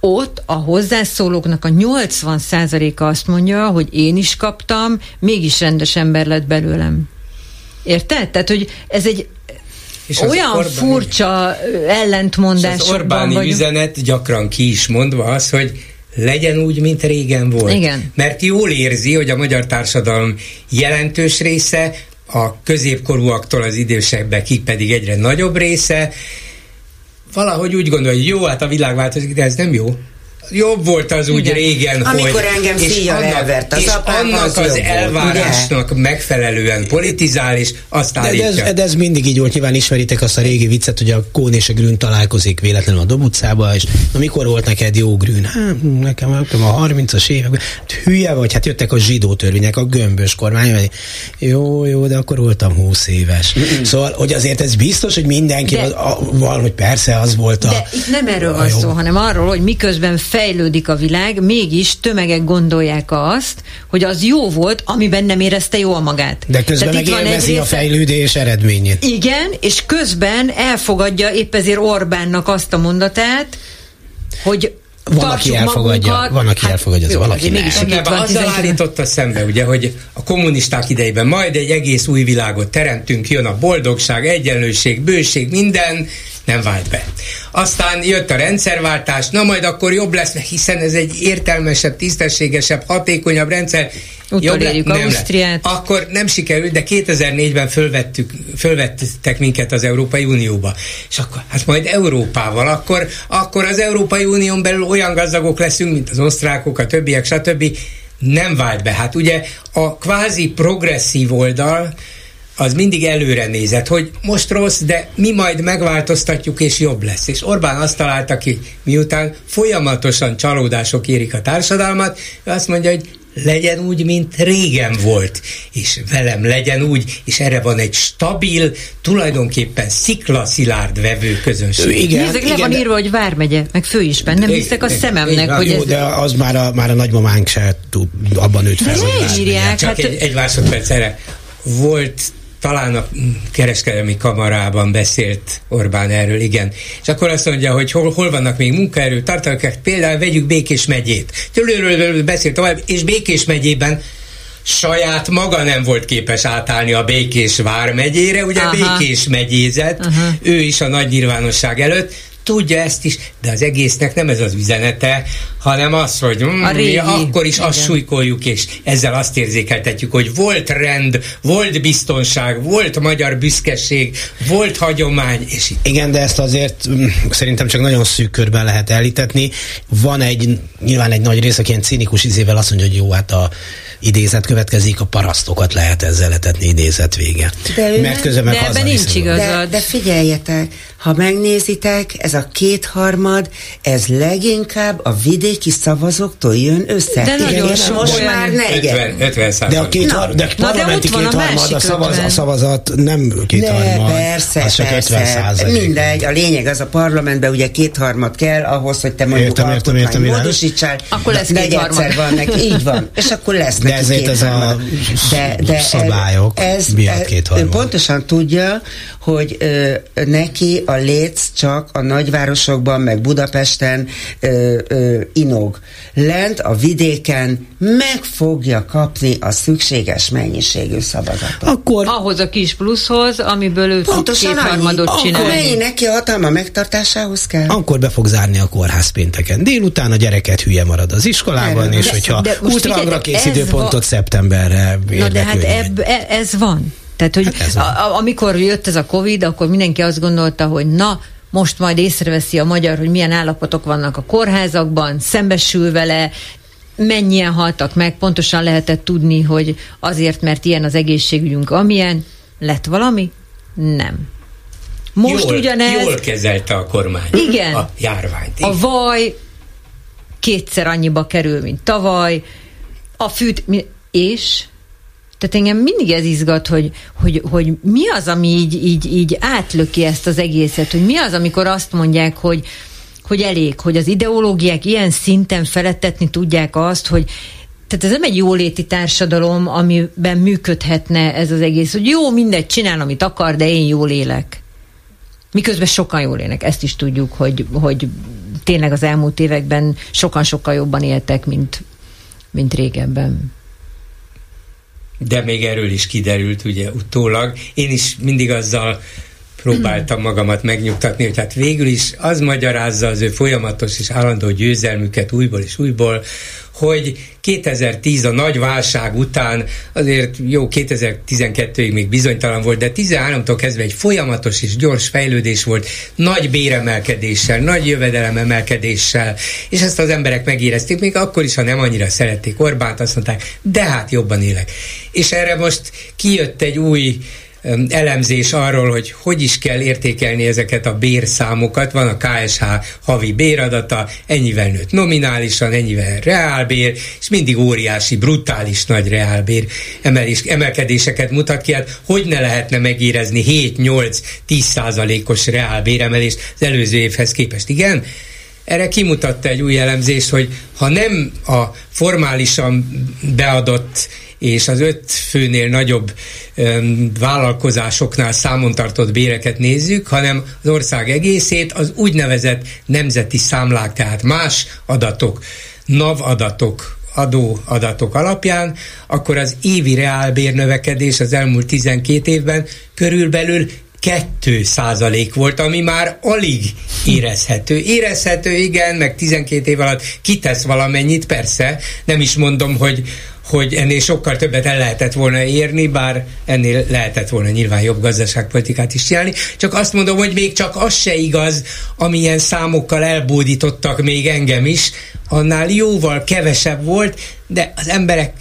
ott a hozzászólóknak a 80%-a azt mondja, hogy én is kaptam, mégis rendes ember lett belőlem. Érted? Tehát, hogy ez egy és olyan Orbáni, furcsa ellentmondás. Az Orbáni vagyunk. üzenet gyakran ki is mondva az, hogy legyen úgy, mint régen volt. Igen. Mert jól érzi, hogy a magyar társadalom jelentős része, a középkorúaktól az idősebbekig pedig egyre nagyobb része, valahogy úgy gondolja, hogy jó, hát a világ változik, de ez nem jó jobb volt az úgy Igen. régen, Amikor hogy... engem szíjjal elvert az és apám, annak az, az elvárásnak volt, megfelelően politizál, és azt állítja. De, de, ez, de ez mindig így volt, nyilván ismeritek azt a régi viccet, hogy a Kón és a Grün találkozik véletlenül a Dob utcába, és na mikor volt neked jó Grün? Hát nekem, nekem a 30-as években. Hát, hülye vagy, hát jöttek a zsidó törvények, a gömbös kormány, vagy jó, jó, de akkor voltam 20 éves. Mm-mm. Szóval, hogy azért ez biztos, hogy mindenki de, van, hogy persze az volt a... De itt nem erről van szó, hanem arról, hogy miközben fejlődik a világ, mégis tömegek gondolják azt, hogy az jó volt, amiben nem érezte jól magát. De közben meg élvezi a fejlődés eredményét. Igen, és közben elfogadja épp ezért Orbánnak azt a mondatát, hogy van, aki elfogadja, magunkat, van, aki hát, elfogadja, az valaki nem. nem. Van, azzal állította szembe, ugye, hogy a kommunisták idejében majd egy egész új világot teremtünk, jön a boldogság, egyenlőség, bőség, minden, nem vált be. Aztán jött a rendszerváltás, na majd akkor jobb lesz, hiszen ez egy értelmesebb, tisztességesebb, hatékonyabb rendszer. Utolérjük le, Ausztriát. Nem. Akkor nem sikerült, de 2004-ben fölvettük, fölvettek minket az Európai Unióba. És akkor, hát majd Európával, akkor, akkor az Európai Unión belül olyan gazdagok leszünk, mint az osztrákok, a többiek, stb. Nem vált be. Hát ugye a kvázi progresszív oldal, az mindig előre nézett, hogy most rossz, de mi majd megváltoztatjuk, és jobb lesz. És Orbán azt találta ki, miután folyamatosan csalódások érik a társadalmat, ő azt mondja, hogy legyen úgy, mint régen volt, és velem legyen úgy, és erre van egy stabil, tulajdonképpen sziklaszilárd vevő közönség. Igen, Nézzük, le van írva, hogy Vármegye, meg főisben, nem hiszek a szememnek, hogy jó, ez... de az már a, már a nagymamánk se tud, abban nőtt fel, de hogy írják, Csak hát... egy, egy másodperc erre. Volt talán a kereskedelmi kamarában beszélt Orbán erről, igen. És akkor azt mondja, hogy hol, hol vannak még munkaerő tartalmak, például vegyük Békés megyét. Tőlőről beszélt tovább, és Békés megyében saját maga nem volt képes átállni a Békés vármegyére, ugye Aha. Békés megyézet, Aha. ő is a nagy nyilvánosság előtt, tudja ezt is, de az egésznek nem ez az üzenete, hanem az, hogy mm, mi akkor is Igen. azt súlykoljuk, és ezzel azt érzékeltetjük, hogy volt rend, volt biztonság, volt magyar büszkeség, volt hagyomány, és itt. Igen, de ezt azért mm, szerintem csak nagyon szűk körben lehet elítetni. Van egy, nyilván egy nagy rész, aki ilyen cínikus izével azt mondja, hogy jó, hát a idézet következik, a parasztokat lehet ezzel letetni idézet vége. De Mert közben meg de ebben nincs igazad. De, de figyeljetek, ha megnézitek, ez a kétharmad, ez leginkább a vidéki szavazóktól jön össze. De Igen, és most olyan. már negyed. 50, 50 de a két, har, de Na, parlamenti de kétharmad, a, szavaz, a szavazat nem kétharmad, ne, persze, az csak persze. 50 százalék. Mindegy, a lényeg az a parlamentben ugye kétharmad kell ahhoz, hogy te mondjuk értem, értem, értem, módosítsál. Akkor lesz kétharmad. van neki, így van. És akkor lesz de neki ezért ez a de, de szabályok ez, miatt kétharmad. Pontosan tudja, hogy ö, neki a léc csak a nagyvárosokban, meg Budapesten ö, ö, inog. Lent a vidéken meg fogja kapni a szükséges mennyiségű szavazatot. Akkor ahhoz a kis pluszhoz, amiből ő Pontosan tud kétharmadot csinálni. Akkor mennyi neki a hatalma megtartásához kell? Akkor be fog zárni a kórház pénteken. Délután a gyereket hülye marad az iskolában, Erről. és de, hogyha ultrahangra kész időpontot va- szeptemberre Na de hát ebb, e- ez van. Tehát, hogy hát a, amikor jött ez a Covid, akkor mindenki azt gondolta, hogy na, most majd észreveszi a magyar, hogy milyen állapotok vannak a kórházakban, szembesül vele, mennyien haltak meg, pontosan lehetett tudni, hogy azért, mert ilyen az egészségügyünk, amilyen, lett valami? Nem. Most jól, ugyanez... Jól kezelte a kormány igen, a járványt. Igen. A vaj kétszer annyiba kerül, mint tavaly, a fűt... És tehát engem mindig ez izgat, hogy, hogy, hogy mi az, ami így, így, így átlöki ezt az egészet, hogy mi az, amikor azt mondják, hogy, hogy elég, hogy az ideológiák ilyen szinten felettetni tudják azt, hogy tehát ez nem egy jóléti társadalom, amiben működhetne ez az egész, hogy jó, mindegy, csinál, amit akar, de én jól élek. Miközben sokan jól élnek, ezt is tudjuk, hogy, hogy tényleg az elmúlt években sokan sokkal jobban éltek, mint, mint régebben de még erről is kiderült ugye utólag. Én is mindig azzal próbáltam magamat megnyugtatni, hogy hát végül is az magyarázza az ő folyamatos és állandó győzelmüket újból és újból, hogy 2010 a nagy válság után, azért jó 2012-ig még bizonytalan volt, de 13-tól kezdve egy folyamatos és gyors fejlődés volt, nagy béremelkedéssel, nagy jövedelememelkedéssel, és ezt az emberek megérezték, még akkor is, ha nem annyira szerették Orbánt, azt mondták, de hát jobban élek. És erre most kijött egy új elemzés arról, hogy hogy is kell értékelni ezeket a bérszámokat. Van a KSH havi béradata, ennyivel nőtt nominálisan, ennyivel reálbér, és mindig óriási, brutális nagy reálbér emelés, emelkedéseket mutat ki. Hát hogy ne lehetne megérezni 7-8-10 százalékos reálbéremelést az előző évhez képest? Igen, erre kimutatta egy új elemzés, hogy ha nem a formálisan beadott és az öt főnél nagyobb vállalkozásoknál számon tartott béreket nézzük, hanem az ország egészét az úgynevezett nemzeti számlák, tehát más adatok, NAV adatok, adóadatok alapján, akkor az évi reálbér növekedés az elmúlt 12 évben körülbelül 2 százalék volt, ami már alig érezhető. Érezhető, igen, meg 12 év alatt kitesz valamennyit, persze, nem is mondom, hogy hogy ennél sokkal többet el lehetett volna érni, bár ennél lehetett volna nyilván jobb gazdaságpolitikát is csinálni. Csak azt mondom, hogy még csak az se igaz, amilyen számokkal elbódítottak még engem is, annál jóval kevesebb volt, de az emberek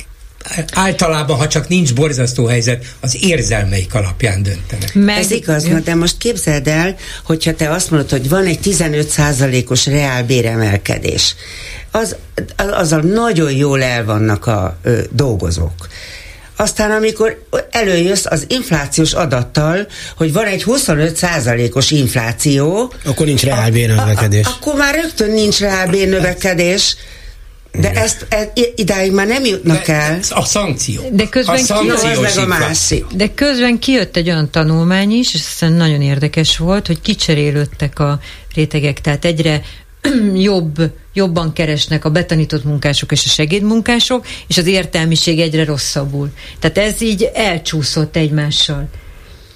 általában, ha csak nincs borzasztó helyzet, az érzelmeik alapján döntenek. Meg... Ez igaz, ja. de most képzeld el, hogyha te azt mondod, hogy van egy 15%-os reálbéremelkedés, az, azzal nagyon jól el vannak a ö, dolgozók. Aztán, amikor előjössz az inflációs adattal, hogy van egy 25%-os infláció, akkor nincs reálbérnövekedés. Akkor már rögtön nincs reálbérnövekedés, de Igen. ezt e, idáig már nem jutnak de, el. A szankció. De közben, a szankció meg a másik. De közben kijött egy olyan tanulmány is, és aztán nagyon érdekes volt, hogy kicserélődtek a rétegek, tehát egyre jobb, jobban keresnek a betanított munkások és a segédmunkások, és az értelmiség egyre rosszabbul. Tehát ez így elcsúszott egymással.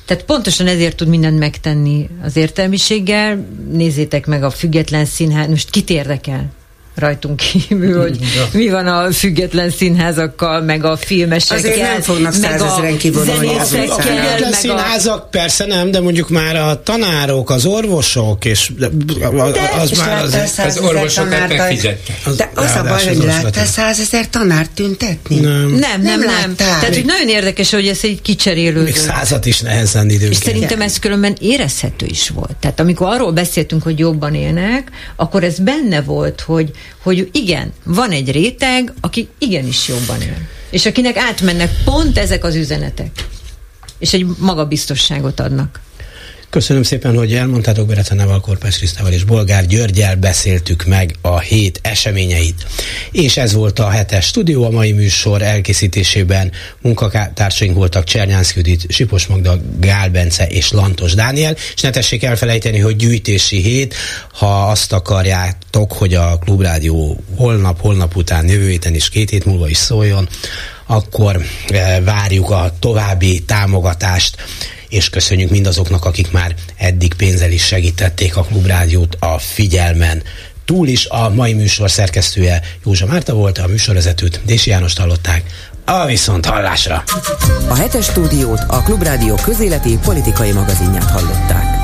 Tehát pontosan ezért tud mindent megtenni az értelmiséggel. Nézzétek meg a független színház, most kit érdekel? Rajtunk kívül, hogy mi van a független színházakkal, meg a filmesekkel. Azért nem fognak százezeren kivonulni A független színházak a... persze nem, de mondjuk már a tanárok, az orvosok, és az de, már... Az, az orvosokat megfizettek. De az a baj, hogy láttál százezer tanárt tüntetni? Nem, nem, nem. nem. Tehát, hogy nagyon érdekes, hogy ez egy kicserélő. Még százat is nehezen időnként. És szerintem ez különben érezhető is volt. Tehát amikor arról beszéltünk, hogy jobban élnek, akkor ez benne volt, hogy hogy igen, van egy réteg, aki igenis jobban él. És akinek átmennek pont ezek az üzenetek. És egy magabiztosságot adnak. Köszönöm szépen, hogy elmondtátok Berecenával, Korpás Krisztával és Bolgár Györgyel beszéltük meg a hét eseményeit. És ez volt a hetes stúdió, a mai műsor elkészítésében munkatársaink voltak Csernyánszki Judit, Sipos Magda, Gál Bence és Lantos Dániel, és ne tessék elfelejteni, hogy gyűjtési hét, ha azt akarjátok, hogy a Klubrádió holnap, holnap után, jövő héten is két hét múlva is szóljon, akkor eh, várjuk a további támogatást és köszönjük mindazoknak, akik már eddig pénzzel is segítették a Klubrádiót a figyelmen. Túl is a mai műsor szerkesztője Józsa Márta volt, a műsorvezetőt Dési Jánost hallották. A viszont hallásra! A hetes stúdiót a Klubrádió közéleti politikai magazinját hallották.